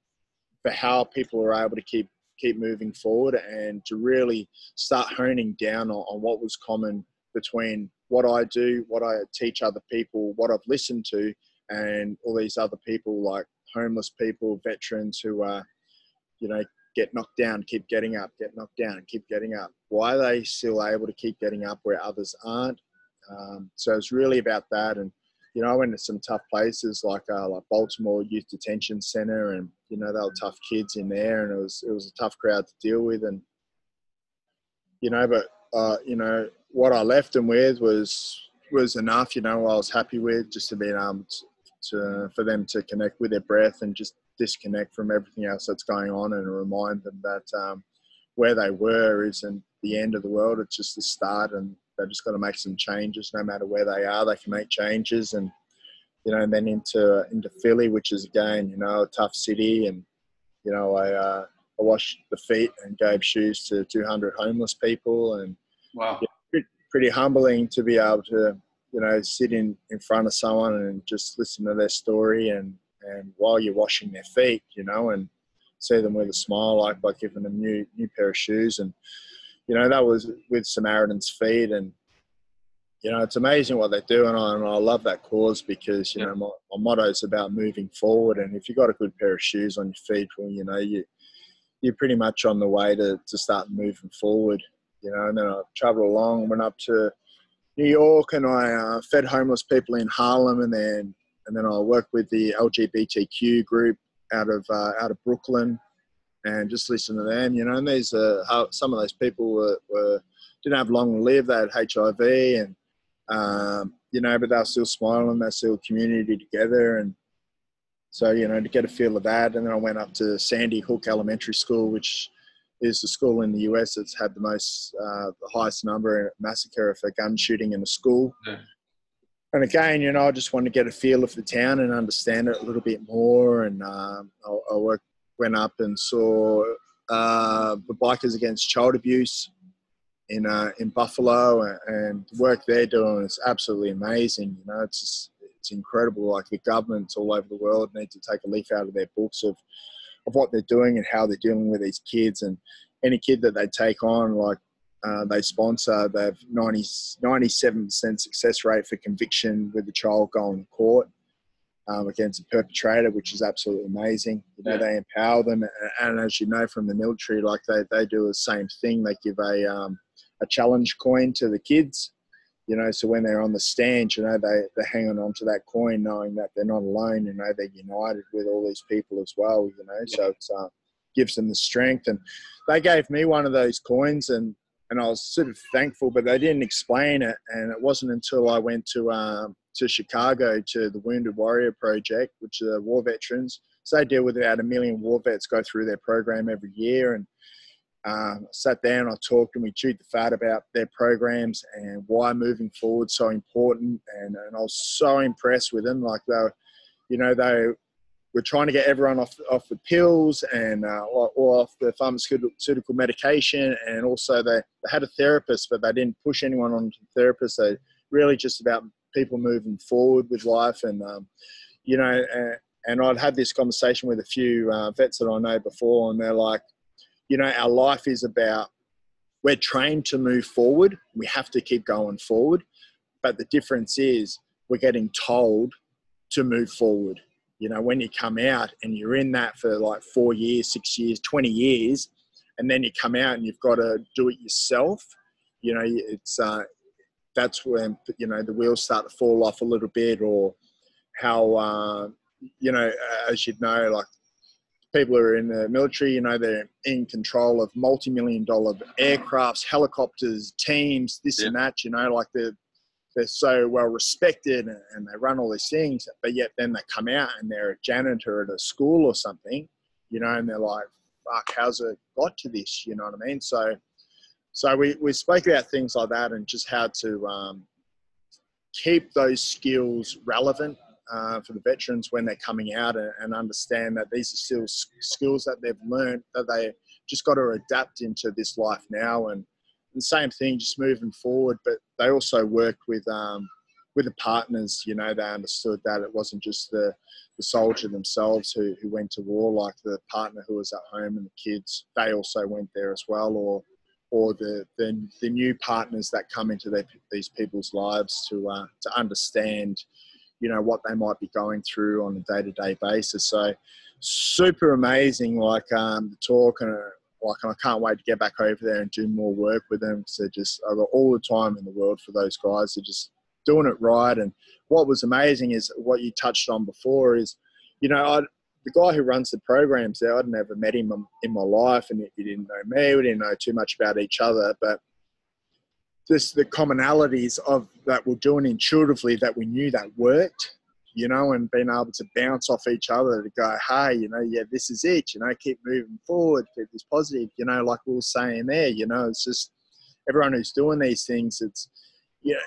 for how people are able to keep keep moving forward and to really start honing down on, on what was common between what I do, what I teach other people, what I've listened to, and all these other people like homeless people, veterans who are you know, get knocked down, keep getting up, get knocked down, keep getting up. Why are they still able to keep getting up where others aren't? Um, so it's really about that. And you know, I went to some tough places like uh, like Baltimore Youth Detention Center, and you know, they were tough kids in there, and it was it was a tough crowd to deal with. And you know, but uh, you know, what I left them with was was enough. You know, I was happy with just to be able to, to for them to connect with their breath and just disconnect from everything else that's going on and remind them that um, where they were isn't the end of the world. It's just the start, and they've just got to make some changes. No matter where they are, they can make changes, and you know, and then into into Philly, which is again, you know, a tough city, and you know, I uh, I washed the feet and gave shoes to 200 homeless people, and wow, yeah, pretty, pretty humbling to be able to you know sit in in front of someone and just listen to their story and and while you're washing their feet, you know, and see them with a smile, like by giving them new new pair of shoes, and you know that was with Samaritan's Feet, and you know it's amazing what they do, and I, and I love that cause because you yeah. know my, my motto is about moving forward, and if you got a good pair of shoes on your feet, well, you know you you're pretty much on the way to to start moving forward, you know, and then I traveled along, went up to New York, and I uh, fed homeless people in Harlem, and then and then I worked with the LGBTQ group out of uh, out of Brooklyn, and just listen to them. You know, and these uh, how some of those people were, were didn't have long to live. They had HIV, and um, you know, but they were still smiling. They're still community together, and so you know, to get a feel of that. And then I went up to Sandy Hook Elementary School, which is the school in the US that's had the most, uh, the highest number of massacre for gun shooting in a school. Yeah and again, you know, I just wanted to get a feel of the town and understand it a little bit more. And um, I, I work, went up and saw uh, the Bikers Against Child Abuse in uh, in Buffalo, and the work they're doing is absolutely amazing. You know, it's just, it's incredible. Like the governments all over the world need to take a leaf out of their books of of what they're doing and how they're dealing with these kids and any kid that they take on, like uh, they sponsor, they have 90, 97% success rate for conviction with the child going to court um, against a perpetrator, which is absolutely amazing. You know, yeah. they empower them, and as you know from the military, like they, they do the same thing. They give a um, a challenge coin to the kids. You know, so when they're on the stand, you know, they, they're hanging on to that coin knowing that they're not alone, you know, they're united with all these people as well, you know, yeah. so it uh, gives them the strength. And they gave me one of those coins and, and I was sort of thankful, but they didn't explain it. And it wasn't until I went to um, to Chicago to the Wounded Warrior Project, which are war veterans. So they deal with about a million war vets go through their program every year. And um, sat down, I talked, and we chewed the fat about their programs and why moving forward so important. And, and I was so impressed with them. Like they, were, you know, they were trying to get everyone off off the pills and uh, or, off the pharmaceutical medication, and also they, they had a therapist, but they didn't push anyone on the therapist. They really just about people moving forward with life. And um, you know and, and, I'd had this conversation with a few uh, vets that I know before and they're like you know our life is about we're trained to move forward. We have to keep going forward. But the difference is we're getting told to move forward. You know when you come out and you're in that for like four years six years 20 years and then you come out and you've got to do it yourself you know it's uh, that's when you know the wheels start to fall off a little bit, or how uh, you know, as you'd know, like people who are in the military, you know, they're in control of multi-million dollar aircrafts, helicopters, teams, this yeah. and that. You know, like they're they're so well respected and they run all these things, but yet then they come out and they're a janitor at a school or something, you know, and they're like, "Fuck, how's it got to this?" You know what I mean? So so we, we spoke about things like that and just how to um, keep those skills relevant uh, for the veterans when they're coming out and, and, understand that these are still skills that they've learned that they just got to adapt into this life now. And, the same thing just moving forward but they also worked with um, with the partners you know they understood that it wasn't just the the soldier themselves who, who went to war like the partner who was at home and the kids they also went there as well or or the, the, the new partners that come into their, these people's lives to, uh, to understand, you know, what they might be going through on a day-to-day basis. So super amazing, like um, the talk and uh, like, I can't wait to get back over there and do more work with them. So just, I've got all the time in the world for those guys. They're just doing it right. And what was amazing is what you touched on before is, you know, I, the guy who runs the programs there, I'd never met him in my life, and he didn't know me. We didn't know too much about each other, but just the commonalities of that we're doing intuitively that we knew that worked, you know, and being able to bounce off each other to go, hey, you know, yeah, this is it, you know, keep moving forward, keep this positive, you know, like we were saying there, you know, it's just everyone who's doing these things, it's, you know,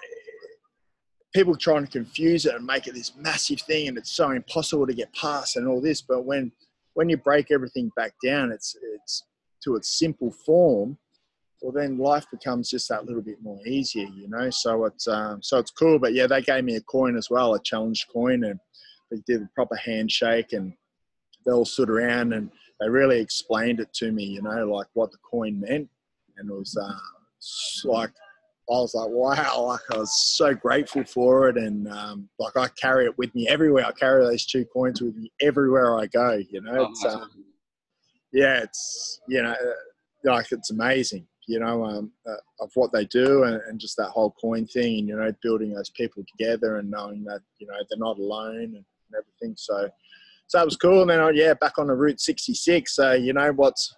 people trying to confuse it and make it this massive thing and it's so impossible to get past and all this but when when you break everything back down it's it's to its simple form well then life becomes just that little bit more easier you know? So it's um, so it's cool but yeah they gave me a coin as well a challenge coin and they did a proper handshake and they all stood around and they really explained it to me you know like what the coin meant and it was uh, like I was like, wow, like I was so grateful for it. And um, like I carry it with me everywhere. I carry those two coins with me everywhere I go, you know, oh, it's, um, yeah, it's, you know, uh, like it's amazing, you know, um, uh, of what they do and, and, just that whole coin thing and, you know, building those people together and knowing that, you know, they're not alone and, and everything. So, so that was cool. And then, uh, yeah, back on the Route 66. So, you know, what's,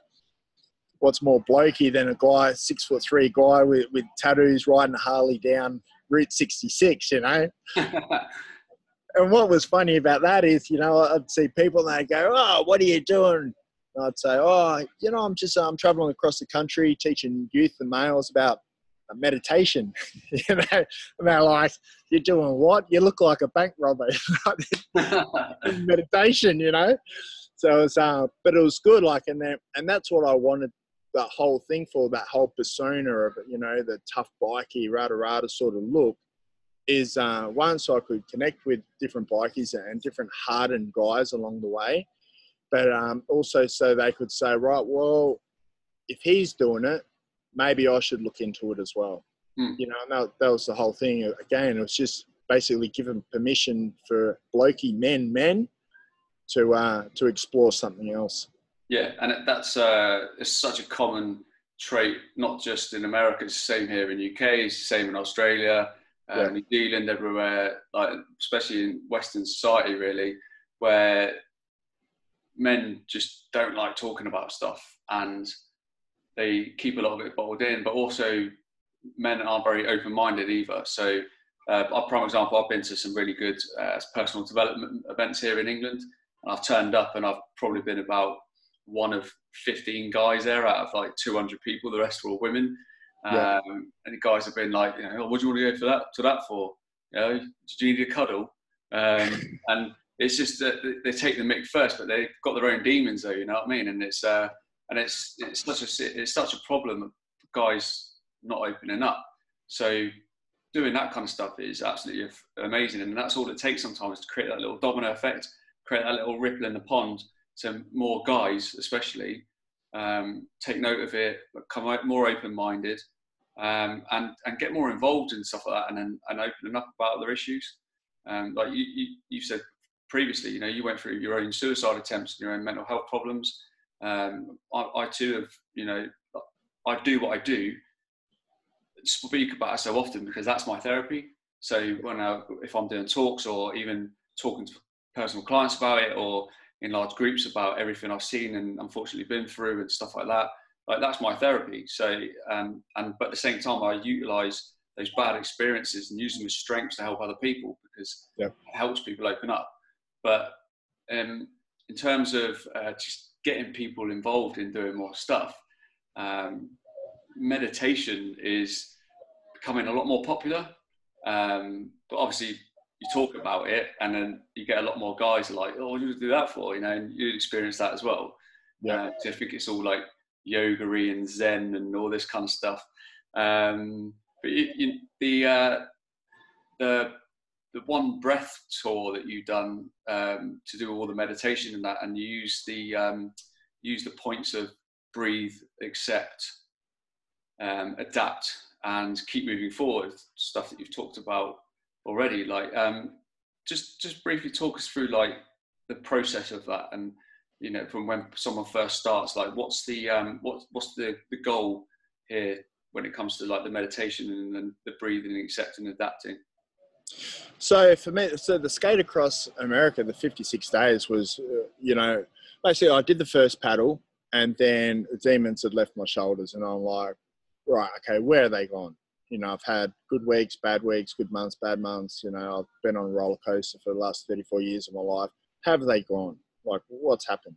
what's more blokey than a guy, six foot three guy with, with tattoos riding a Harley down Route 66, you know? and what was funny about that is, you know, I'd see people and they'd go, Oh, what are you doing? And I'd say, Oh, you know, I'm just, I'm traveling across the country teaching youth and males about meditation. you know, and they're like, You're doing what? You look like a bank robber. meditation, you know? So it's, uh, but it was good. Like, and that, and that's what I wanted that whole thing for that whole persona of you know the tough bikey rada rada sort of look is uh, one so I could connect with different bikies and different hardened guys along the way, but um, also so they could say, right, well, if he's doing it, maybe I should look into it as well. Hmm. You know, and that, that was the whole thing. Again, it was just basically giving permission for blokey men, men, to uh, to explore something else. Yeah, and that's uh, it's such a common trait, not just in America. It's the same here in UK. It's the same in Australia, uh, Yeah. New Zealand, everywhere. Like especially in Western society, really, where men just don't like talking about stuff and they keep a lot of it bottled in. But also, men aren't very open-minded either. So, uh, a prime example, I've been to some really good uh, personal development events here in England, and I've turned up and I've probably been about one of 15 guys there out of like 200 people. The rest were all women. Yeah. Um, and the guys have been like, you know, oh, what do you want to go for that to that for? You know, do you need a cuddle? Um, and it's just that they- take the mic first, but they've got their own demons, though. You know what I mean? And it's uh, and it's it's such a it's such a problem of guys not opening up. So doing that kind of stuff is absolutely amazing, and that's all it takes sometimes to create that little domino effect, create that little ripple in the pond. So more guys, especially, um, take note of it, become o- more open-minded, um, and and get more involved in stuff like that, and then and opening up about other issues. Um, like you, you you said previously, you know, you went through your own suicide attempts and your own mental health problems. Um, I, I too have, you know, I do what I do, speak about it so often because that's my therapy. So when I, if I'm doing talks or even talking to personal clients about it or in large groups about everything I've seen and unfortunately been through and stuff like that, like that's my therapy. So um, and but at the same time, I utilize those bad experiences and use them as strengths to help other people because Yeah. it helps people open up. But um, in terms of uh, just getting people involved in doing more stuff, um, meditation is becoming a lot more popular. Um, but obviously, you talk about it, and then you get a lot more guys like, "Oh, what do you do that for?" You know, and you experience that as well. Yeah. Uh, so I think it's all like yoga and Zen and all this kind of stuff. Um, but you, you, the uh, the the one breath tour that you've done um, to do all the meditation and that, and you use the um, use the points of breathe, accept, um, adapt, and keep moving forward. Stuff that you've talked about already. Like, um, just just briefly talk us through like the process of that, and you know, from when someone first starts. Like, what's the um, what what's the the goal here when it comes to like the meditation and, and the breathing, and accepting, adapting? So for me, so the skate across America, the 56 days was, uh, you know, basically I did the first paddle and then demons had left my shoulders and I'm like, right, okay, where are they gone? You know, I've had good weeks, bad weeks, good months, bad months. You know, I've been on a roller coaster for the last 34 years of my life. Have they gone? Like, what's happened?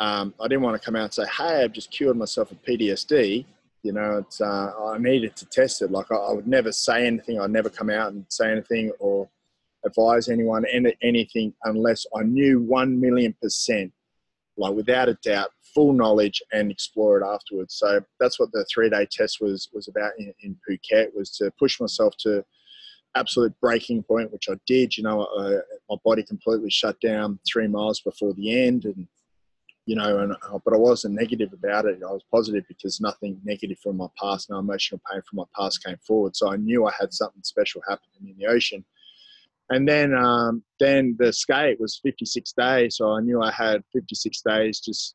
Um, I didn't want to come out and say, hey, I've just cured myself of PTSD. You know, it's, uh, I needed to test it. Like, I, I would never say anything. I'd never come out and say anything or advise anyone any, anything unless I knew 1 million percent, like without a doubt, full knowledge and explore it afterwards. So that's what the three day test was, was about in, in Phuket was to push myself to absolute breaking point, which I did. You know, uh, my body completely shut down three miles before the end, and you know, and uh, but I wasn't negative about it. I was positive because nothing negative from my past, no emotional pain from my past came forward. So I knew I had something special happening in the ocean. And then, um, then the skate was 56 days, so I knew I had 56 days just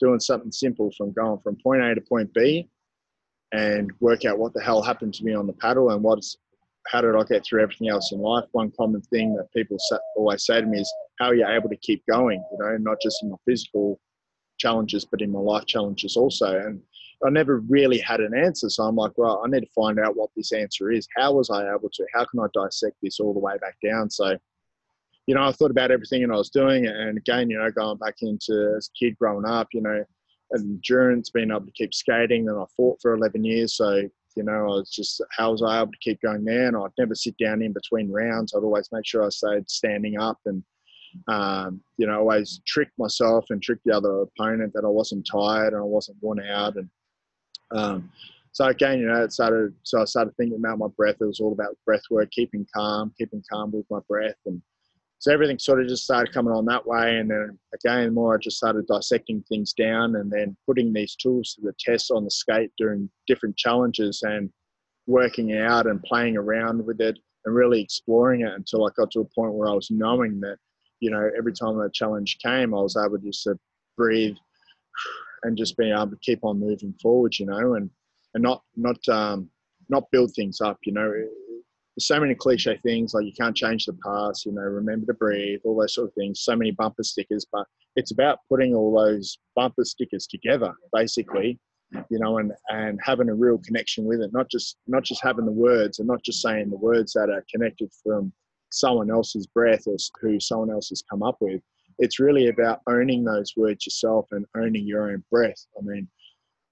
doing something simple from going from point A to point B, and work out what the hell happened to me on the paddle and what's how did I get through everything else in life? One common thing that people always say to me is, "How are you able to keep going?" You know, not just in my physical challenges, but in my life challenges also. And I never really had an answer, so I'm like, "Well, I need to find out what this answer is. How was I able to? How can I dissect this all the way back down?" So, you know, I thought about everything and I was doing, it. and again, you know, going back into as a kid growing up, you know, endurance, being able to keep skating. and I fought for 11 years, so you know, I was just how was I able to keep going there? And I'd never sit down in between rounds. I'd always make sure I stayed standing up and um, you know, always trick myself and trick the other opponent that I wasn't tired and I wasn't worn out. And um, so again, you know, it started. So I started thinking about my breath. It was all about breath work, keeping calm, keeping calm with my breath, and so everything sort of just started coming on that way. And then again, more I just started dissecting things down and then putting these tools to the test on the skate during different challenges and working out and playing around with it and really exploring it until I got to a point where I was knowing that, you know, every time a challenge came, I was able just to breathe and just being able to keep on moving forward, you know, and, and not, not, um, not build things up, you know, there's so many cliche things like you can't change the past, you know, remember to breathe, all those sort of things. So many bumper stickers, but it's about putting all those bumper stickers together, basically, you know, and and having a real connection with it. Not just not just having the words and not just saying the words that are connected from someone else's breath or who someone else has come up with. It's really about owning those words yourself and owning your own breath. I mean,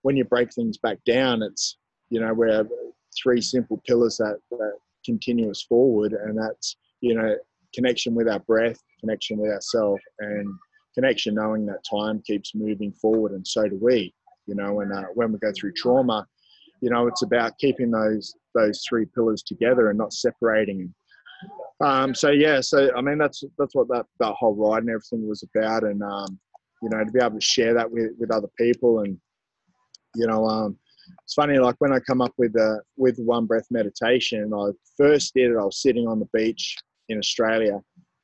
when you break things back down, it's you know we're three simple pillars that, that continuous forward, and that's you know connection with our breath, connection with ourselves, and connection knowing that time keeps moving forward, and so do we. You know, and uh, when we go through trauma, you know, it's about keeping those those three pillars together and not separating them. Um, so yeah, so I mean that's that's what that that whole ride and everything was about, and um, you know to be able to share that with with other people, and you know um, it's funny, like when I come up with a with one breath meditation, I first did it. I was sitting on the beach in Australia,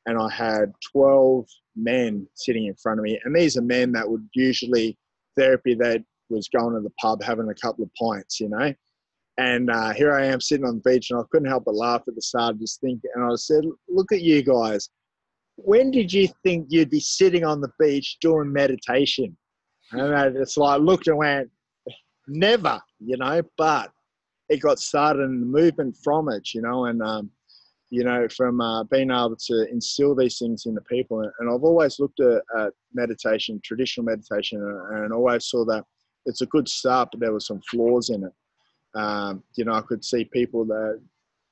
and I had twelve men sitting in front of me, and these are men that would usually therapy that was going to the pub having a couple of pints, you know. And uh, here I am sitting on the beach, and I couldn't help but laugh at the start. Just think, and I said, "Look at you guys. When did you think you'd be sitting on the beach doing meditation?" And I just like looked and went, never, you know, but it got started and the movement from it, you know, and, um, you know, from uh, being able to instill these things in the people. And I've always looked at, at meditation, traditional meditation, and always saw that it's a good start, but there were some flaws in it. Um, you know, I could see people that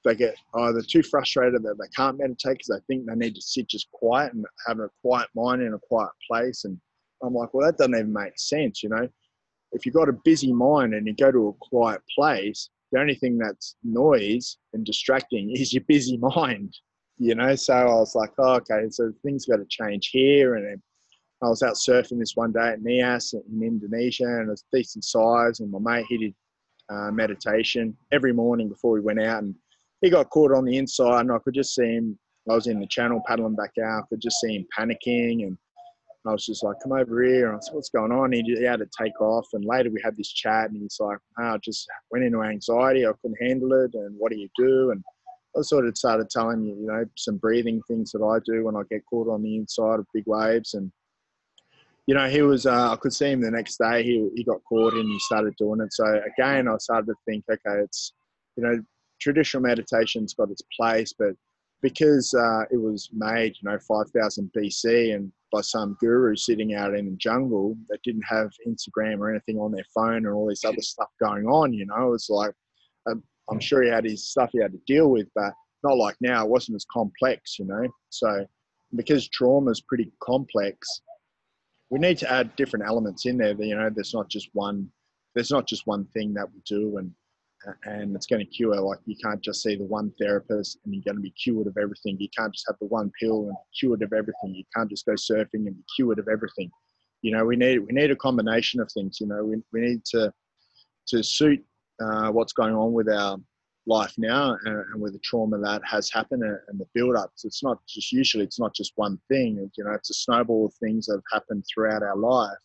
they get either too frustrated that they can't meditate because they think they need to sit just quiet and have a quiet mind in a quiet place. And I'm like, well, that doesn't even make sense, you know if you've got a busy mind and you go to a quiet place, the only thing that's noise and distracting is your busy mind, you know. So I was like, oh, okay, so things got to change here. And I was out surfing this one day at Nias in Indonesia, and it was decent size. And my mate he did uh, meditation every morning before we went out, and he got caught on the inside, and I could just see him. I was in the channel paddling back out. I could just see him panicking and I was just like, come over here. And I said, what's going on? He, he had to take off. And later we had this chat and he's like, oh, I just went into anxiety. I couldn't handle it. And what do you do? And I sort of started telling you, you know, some breathing things that I do when I get caught on the inside of big waves. And, you know, he was, uh, I could see him the next day. He, he got caught and he started doing it. So again, I started to think, okay, it's, you know, traditional meditation's got its place, but because uh, it was made, you know, 5000 BC and by some guru sitting out in the jungle that didn't have Instagram or anything on their phone and all this other stuff going on, you know, it's like, um, I'm sure he had his stuff he had to deal with, but not like now. It wasn't as complex, you know. So because trauma is pretty complex, we need to add different elements in there. You know, there's not just one. There's not just one thing that we do, and and it's going to cure. Like you can't just see the one therapist and you're going to be cured of everything. You can't just have the one pill and be cured of everything. You can't just go surfing and be cured of everything. You know, we need we need a combination of things. You know, we, we need to to suit uh, what's going on with our life now and, and, with the trauma that has happened and, and the build up. So it's not just usually it's not just one thing. You know, it's a snowball of things that have happened throughout our life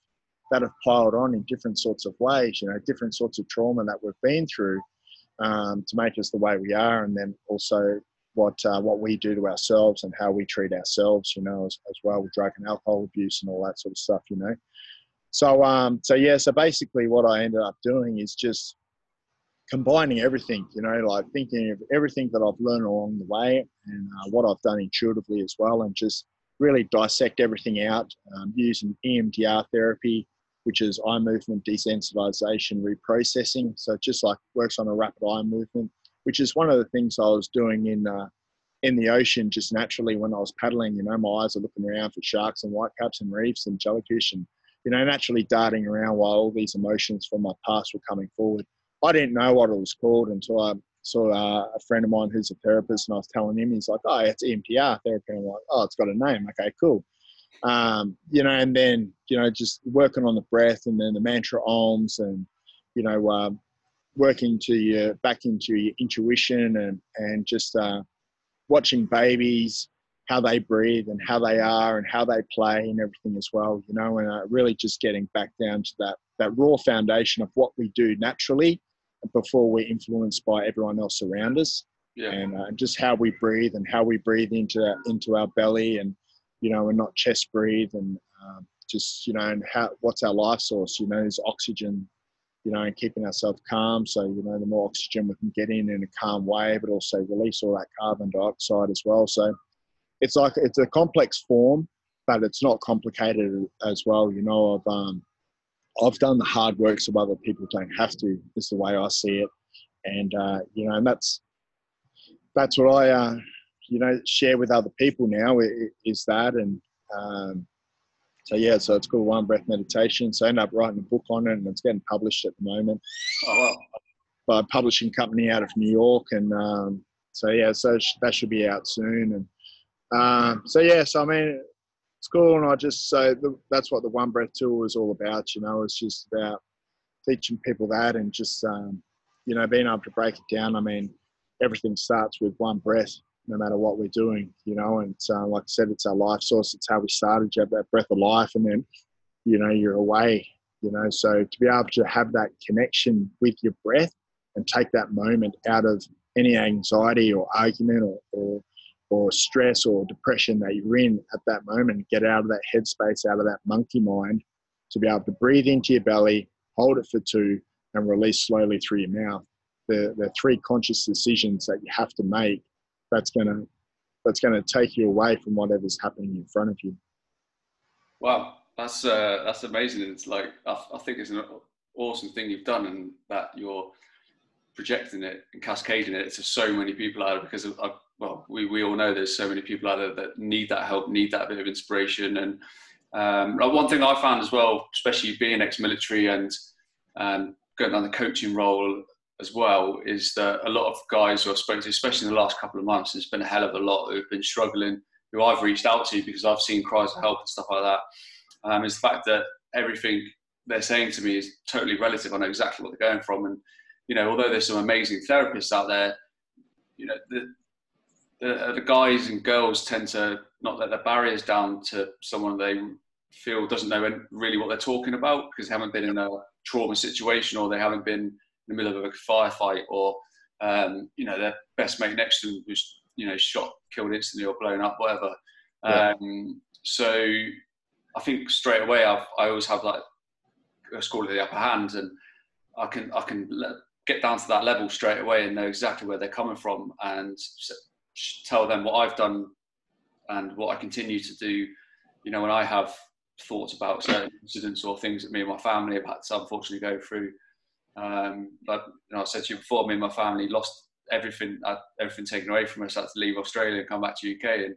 that have piled on in different sorts of ways, you know, different sorts of trauma that we've been through um, to make us the way we are, and then also what uh, what we do to ourselves and how we treat ourselves, you know, as, as, well with drug and alcohol abuse and all that sort of stuff, you know. So um, so yeah, so basically what I ended up doing is just combining everything, you know, like thinking of everything that I've learned along the way and uh, what I've done intuitively as well, and just really dissect everything out um, using EMDR therapy, which is eye movement desensitization reprocessing. So just like works on a rapid eye movement, which is one of the things I was doing in uh, in the ocean just naturally when I was paddling. You know, my eyes are looking around for sharks and whitecaps and reefs and jellyfish, and you know, naturally darting around while all these emotions from my past were coming forward. I didn't know what it was called until I saw uh, a friend of mine who's a therapist, and I was telling him, he's like, "Oh, it's EMDR therapy." I'm like, "Oh, it's got a name. Okay, cool." Um, you know, and then you know, just working on the breath, and then the mantra ohms, and you know, um, working to your back into your intuition, and and just uh, watching babies how they breathe and how they are and how they play and everything as well, you know, and uh, really just getting back down to that that raw foundation of what we do naturally before we're influenced by everyone else around us, yeah. and uh, just how we breathe and how we breathe into our, into our belly and you know, and not chest breathe and um, just you know, and how what's our life source, you know, is oxygen you know, and keeping ourselves calm. So, you know, the more oxygen we can get in in a calm way, but also release all that carbon dioxide as well. So, it's like it's a complex form, but it's not complicated as well. You know, I've um, I've done the hard work so other people don't have to. Is the way I see it, and uh, you know, and that's that's what I uh, you know share with other people now is that, and um, so yeah, so it's called One Breath Meditation. So I ended up writing a book on it, and it's getting published at the moment. Oh wow! By a publishing company out of New York, and um, so yeah, so that should be out soon, and um, so yeah, so I mean, it's cool, and I just so the, that's what the One Breath Tour is all about. You know, it's just about teaching people that, and just um, you know, being able to break it down. I mean, everything starts with one breath, no matter what we're doing. You know, and uh, like I said, it's our life source. It's how we started. You have that breath of life, and then you know you're away. You know, so to be able to have that connection with your breath and take that moment out of any anxiety or argument or, or or stress or depression that you're in at that moment, get out of that headspace, out of that monkey mind, to be able to breathe into your belly, hold it for two, and release slowly through your mouth. The the three conscious decisions that you have to make. That's gonna that's gonna take you away from whatever's happening in front of you. Wow, that's uh, that's amazing. It's like I, I think it's an awesome thing you've done, and that you're projecting it and cascading it to so many people out there because I've well, we, we all know there's so many people out there that need that help, need that bit of inspiration. And um, one thing I found as well, especially being ex-military and um, going down the coaching role as well, is that a lot of guys who I've spoken to, especially in the last couple of months, there's been a hell of a lot who've been struggling, who I've reached out to because I've seen cries for help and stuff like that. Um, is the fact that everything they're saying to me is totally relative. I know exactly what they're going from, and you know, although there's some amazing therapists out there, you know, the, the, the guys and girls tend to not let their barriers down to someone they feel doesn't know really what they're talking about because they haven't been in a trauma situation or they haven't been in the middle of a firefight or um, you know their best mate next to them was you know shot, killed instantly or blown up, whatever. Yeah. Um, so I think straight away I've, I always have like let's call the upper hand, and I can I can get down to that level straight away and know exactly where they're coming from and tell them what I've done and what I continue to do. You know, when I have thoughts about certain incidents or things that me and my family have had to unfortunately go through. Um, like you know, I said to you before, me and my family lost everything, everything taken away from us. I had to leave Australia and come back to UK. And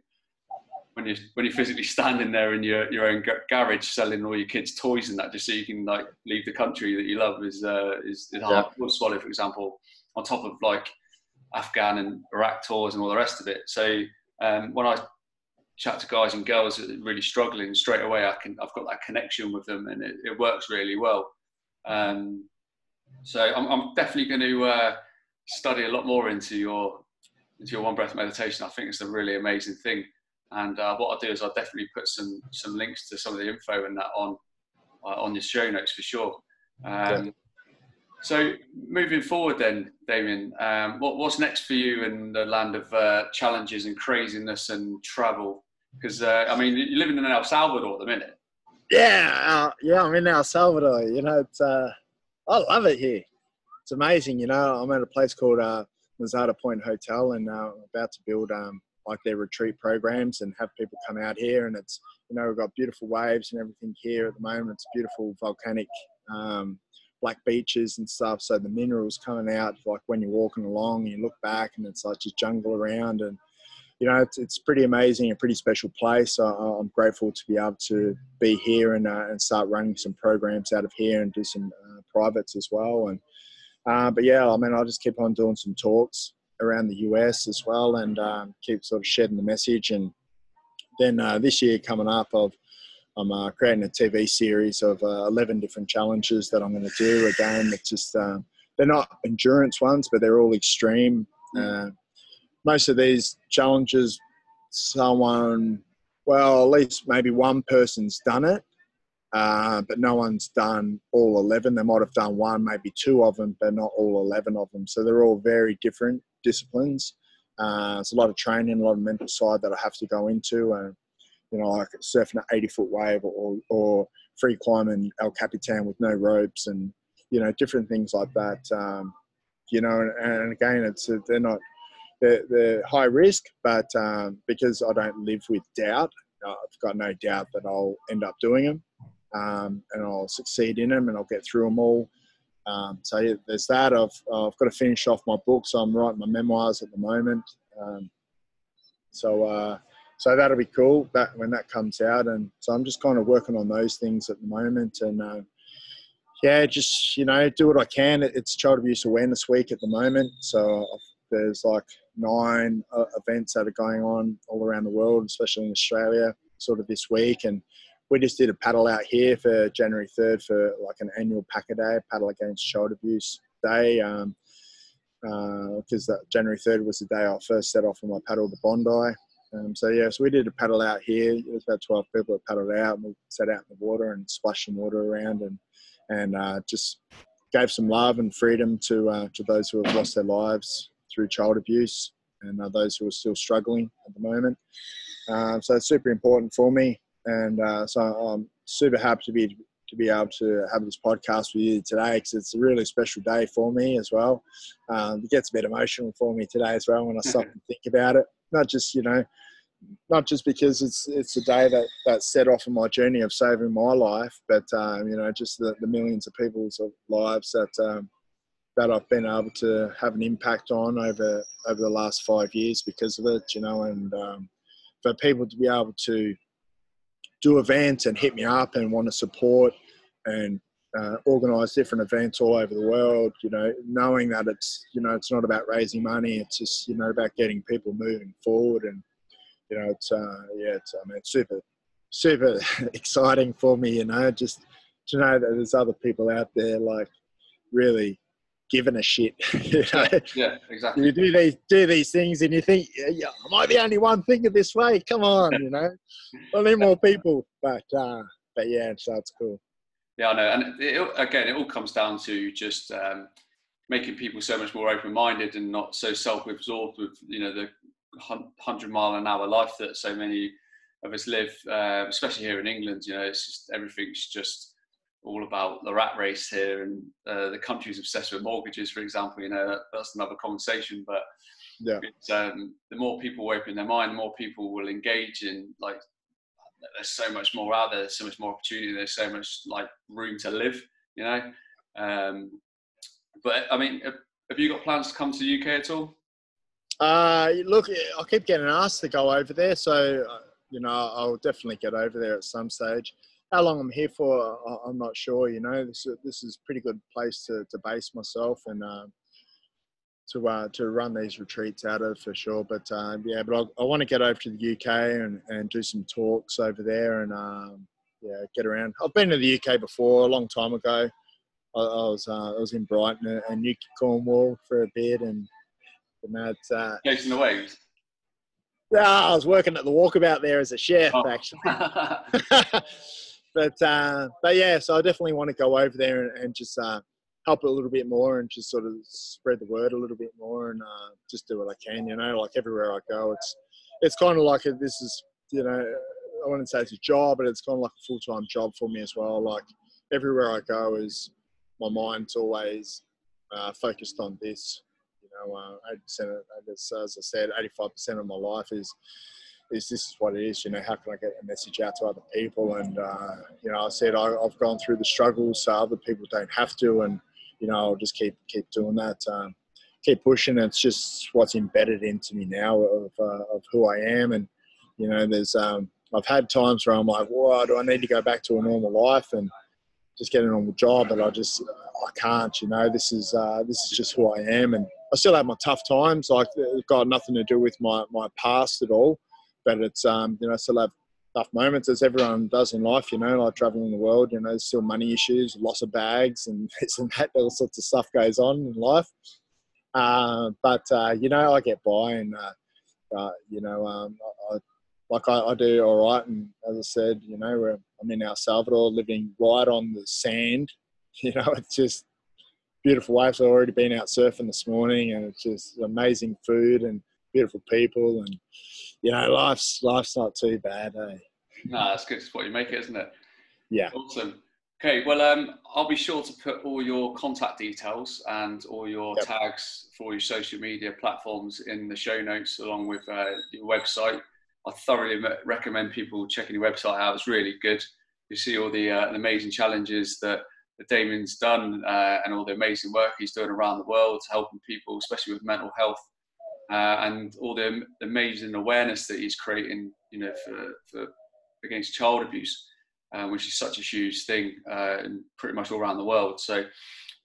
when you when you're physically standing there in your your own garage selling all your kids' toys and that, just so you can like leave the country that you love, is uh, is, is hard yeah. to swallow. For example, on top of like Afghan and Iraq tours and all the rest of it. So um, when I chat to guys and girls that are really struggling, straight away I can I've got that connection with them and it, it works really well. Um, so I'm, I'm, definitely going to uh, study a lot more into your into your one breath meditation. I think it's a really amazing thing. And uh, what I'll do is I'll definitely put some some links to some of the info and that on uh, on your show notes for sure. Um, so moving forward, then Damien, um, what, what's next for you in the land of uh, challenges and craziness and travel? Because uh, I mean, you're living in El Salvador at the minute. Yeah, uh, yeah, I'm in El Salvador. You know, it's uh, I love it here. It's amazing. You know, I'm at a place called uh, Mizata Point Hotel, and uh, I'm about to build um, like their retreat programs and have people come out here. And it's you know we've got beautiful waves and everything here at the moment. It's beautiful volcanic um, black beaches and stuff. So the minerals coming out, like when you're walking along, you look back and it's like just jungle around, and you know it's, it's pretty amazing, a pretty special place. I'm grateful to be able to be here and uh, and start running some programs out of here and do some uh, privates as well. And Uh, but yeah, I mean, I'll just keep on doing some talks around the US as well, and um, keep sort of shedding the message. And then uh, this year coming up, I've, I'm uh, creating a TV series of uh, 11 different challenges that I'm going to do. Again, it's just um, they're not endurance ones, but they're all extreme. Uh, most of these challenges, someone, well, at least maybe one person's done it, uh, but no one's done all 11. They might have done one, maybe two of them, but not all 11 of them. So they're all very different disciplines. Uh, it's a lot of training, a lot of mental side that I have to go into, and you know, like surfing an 80 foot wave or, or free climbing El Capitan with no ropes, and you know, different things like that. Um, you know, and, and again, it's they're not they're, they're high risk, but um, because I don't live with doubt, I've got no doubt that I'll end up doing them um, and I'll succeed in them and I'll get through them all. Um, so there's that. I've, I've got to finish off my book, so I'm writing my memoirs at the moment. Um, so uh, so that'll be cool that when that comes out, and so I'm just kind of working on those things at the moment, and uh, yeah, just you know do what I can. It's Child Abuse Awareness Week at the moment, so there's like nine uh, events that are going on all around the world, especially in Australia, sort of this week, and we just did a paddle out here for January 3rd for like an annual Packer Day, Paddle Against Child Abuse Day. Um, because uh, January 3rd was the day I first set off on my paddle to Bondi. Um, so yeah, so we did a paddle out here. It was about 12 people that paddled out, and we sat out in the water and splashed some water around, and and uh, just gave some love and freedom to uh, to those who have lost their lives through child abuse, and uh, those who are still struggling at the moment. Um, so it's super important for me and uh, so I'm super happy to be to be able to have this podcast with you today because it's a really special day for me as well. Um, it gets a bit emotional for me today as well when I stop and think about it. Not just you know, not just because it's it's a day that that set off on my journey of saving my life, but um, you know, just the, the, millions of people's lives that um, that I've been able to have an impact on over over the last five years because of it. You know, and um, for people to be able to do events and hit me up and want to support and uh, organise different events all over the world. You know, knowing that it's you know it's not about raising money. It's just you know about getting people moving forward and you know it's uh, yeah it's I mean it's super super exciting for me. You know, just to know that there's other people out there like really giving a shit. you know? yeah, yeah, exactly. You do these do these things, and you think, yeah, am I the only one thinking this way? Come on, you know, I need more people. But uh, but yeah, so it's cool. Yeah, I know, and it, again, it all comes down to just um, making people so much more open-minded and not so self-absorbed with you know the hundred mile an hour life that so many of us live, uh, especially here in England. You know, it's just everything's just all about the rat race here, and uh, the country's obsessed with mortgages, for example. You know, that's another conversation. But yeah, um, the more people open their mind, the more people will engage in like. There's so much more out there. There's so much more opportunity. There's so much like room to live. You know, um, but I mean, have you got plans to come to the UK at all? Uh, look, I keep getting asked to go over there, so uh, you know I'll definitely get over there at some stage how long I'm here for, I'm not sure. You know, this is, this is a pretty good place to, to base myself and uh, to uh, to run these retreats out of for sure. But uh, yeah, but I, I want to get over to the UK and, and do some talks over there and um, yeah, get around. I've been to the UK before a long time ago. I, I was uh, I was in Brighton and Newquay Cornwall for a bit and and that. Uh, Chasing the waves. Yeah, I was working at the walkabout there as a chef, oh. actually. but uh, but yeah, so I definitely want to go over there and, and just uh, help a little bit more and just sort of spread the word a little bit more and uh, just do what I can. You know, like everywhere I go, it's it's kind of like a, this is you know I wouldn't say it's a job, but it's kind of like a full time job for me as well. Like everywhere I go is my mind's always uh, focused on this. You know, uh, 80%, as I said, 85% of my life is is this is what it is. You know, how can I get a message out to other people? And uh, you know, I said I, have gone through the struggles, so other people don't have to. And you know, I'll just keep keep doing that, um, keep pushing. It's just what's embedded into me now of uh, of who I am. And you know, there's um, I've had times where I'm like, "Whoa, do I need to go back to a normal life?" And just get a normal job, but I just I can't. You know, this is uh, this is just who I am, and I still have my tough times. Like it's got nothing to do with my my past at all, but it's um, you know I still have tough moments as everyone does in life. You know, like traveling the world. You know, there's still money issues, loss of bags, and this and that. All sorts of stuff goes on in life. Uh, but uh, you know, I get by, and uh, uh you know, um, I, like I, I, do all right. And as I said, you know, I'm in El Salvador, living right on the sand. You know, it's just beautiful waves. I've already been out surfing this morning, and it's just amazing food and beautiful people, and you know, life's life's not too bad, eh? No, that's good. It's what you make it, isn't it? Yeah. Awesome. Okay, well, um, I'll be sure to put all your contact details and all your yep. tags for your social media platforms in the show notes, along with uh, your website. I thoroughly recommend people checking your website out. It's really good. You see all the, uh, amazing challenges that, that Damien's done uh, and all the amazing work he's doing around the world, helping people, especially with mental health, uh, and all the amazing awareness that he's creating, you know, for, for against child abuse uh, which is such a huge thing uh, pretty much all around the world. So,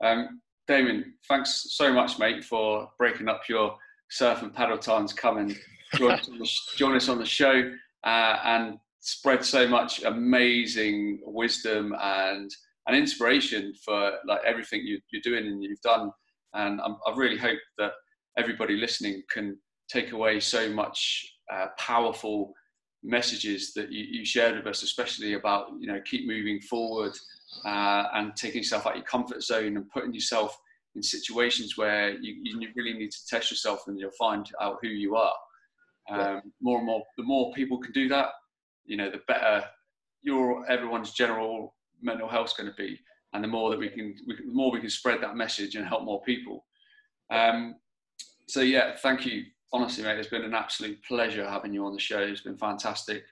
um, Damien, thanks so much, mate, for breaking up your surf and paddle times. Come and join, us, on the, join us on the show uh, and spread so much amazing wisdom and and inspiration for like everything you, are doing and you've done. And I'm, i really hope that everybody listening can take away so much uh, powerful messages that you, you, shared with us, especially about you know keep moving forward uh, and taking yourself out of your comfort zone and putting yourself in situations where you, you really need to test yourself and you'll find out who you are. Um, yeah. More and more, the more people can do that, you know, the better your everyone's general mental health is going to be, and the more that we can, we, the more we can spread that message and help more people. Um, so yeah, thank you honestly, mate, it's been an absolute pleasure having you on the show. It's been fantastic.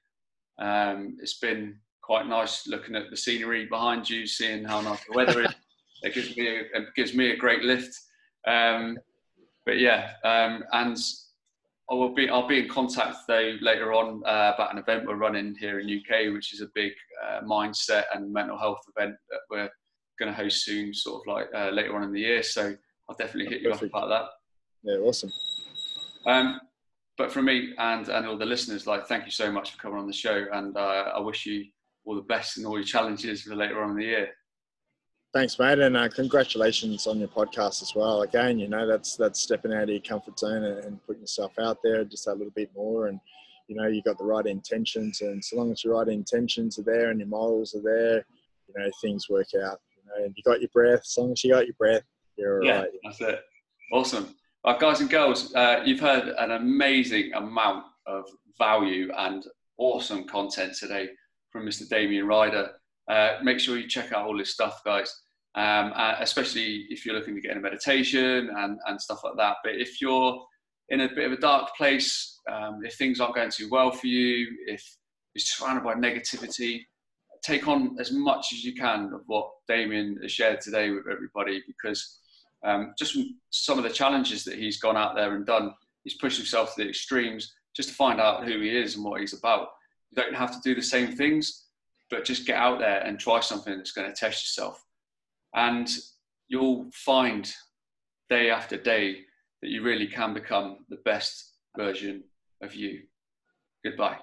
Um, it's been quite nice looking at the scenery behind you, seeing how nice the weather is. It gives me a, it gives me a great lift. Um, but yeah, um, and I will be I'll be in contact though later on uh, about an event we're running here in UK, which is a big uh, mindset and mental health event that we're going to host soon, sort of like uh, later on in the year. So I'll definitely hit you up about that. Yeah, awesome. Um, but from me and, and all the listeners, like, thank you so much for coming on the show. And uh, I wish you all the best in all your challenges for later on in the year. Thanks, mate, and uh, congratulations on your podcast as well. Again, you know that's that's stepping out of your comfort zone and, putting yourself out there just a little bit more. And you know you've got the right intentions, and so long as your right intentions are there and your morals are there, you know things work out. You know, and you got your breath. As long as you got your breath, you're yeah, right. That's it. Awesome. Right, guys and girls, uh, you've heard an amazing amount of value and awesome content today from Mr. Damien Rider. Uh, make sure you check out all this stuff, guys, um, uh, especially if you're looking to get into meditation and, and stuff like that. But if you're in a bit of a dark place, um, if things aren't going too well for you, if you're surrounded by negativity, take on as much as you can of what Damien has shared today with everybody because um, just some of the challenges that he's gone out there and done, he's pushed himself to the extremes just to find out who he is and what he's about. You don't have to do the same things, but just get out there and try something that's going to test yourself. And you'll find day after day that you really can become the best version of you. Goodbye.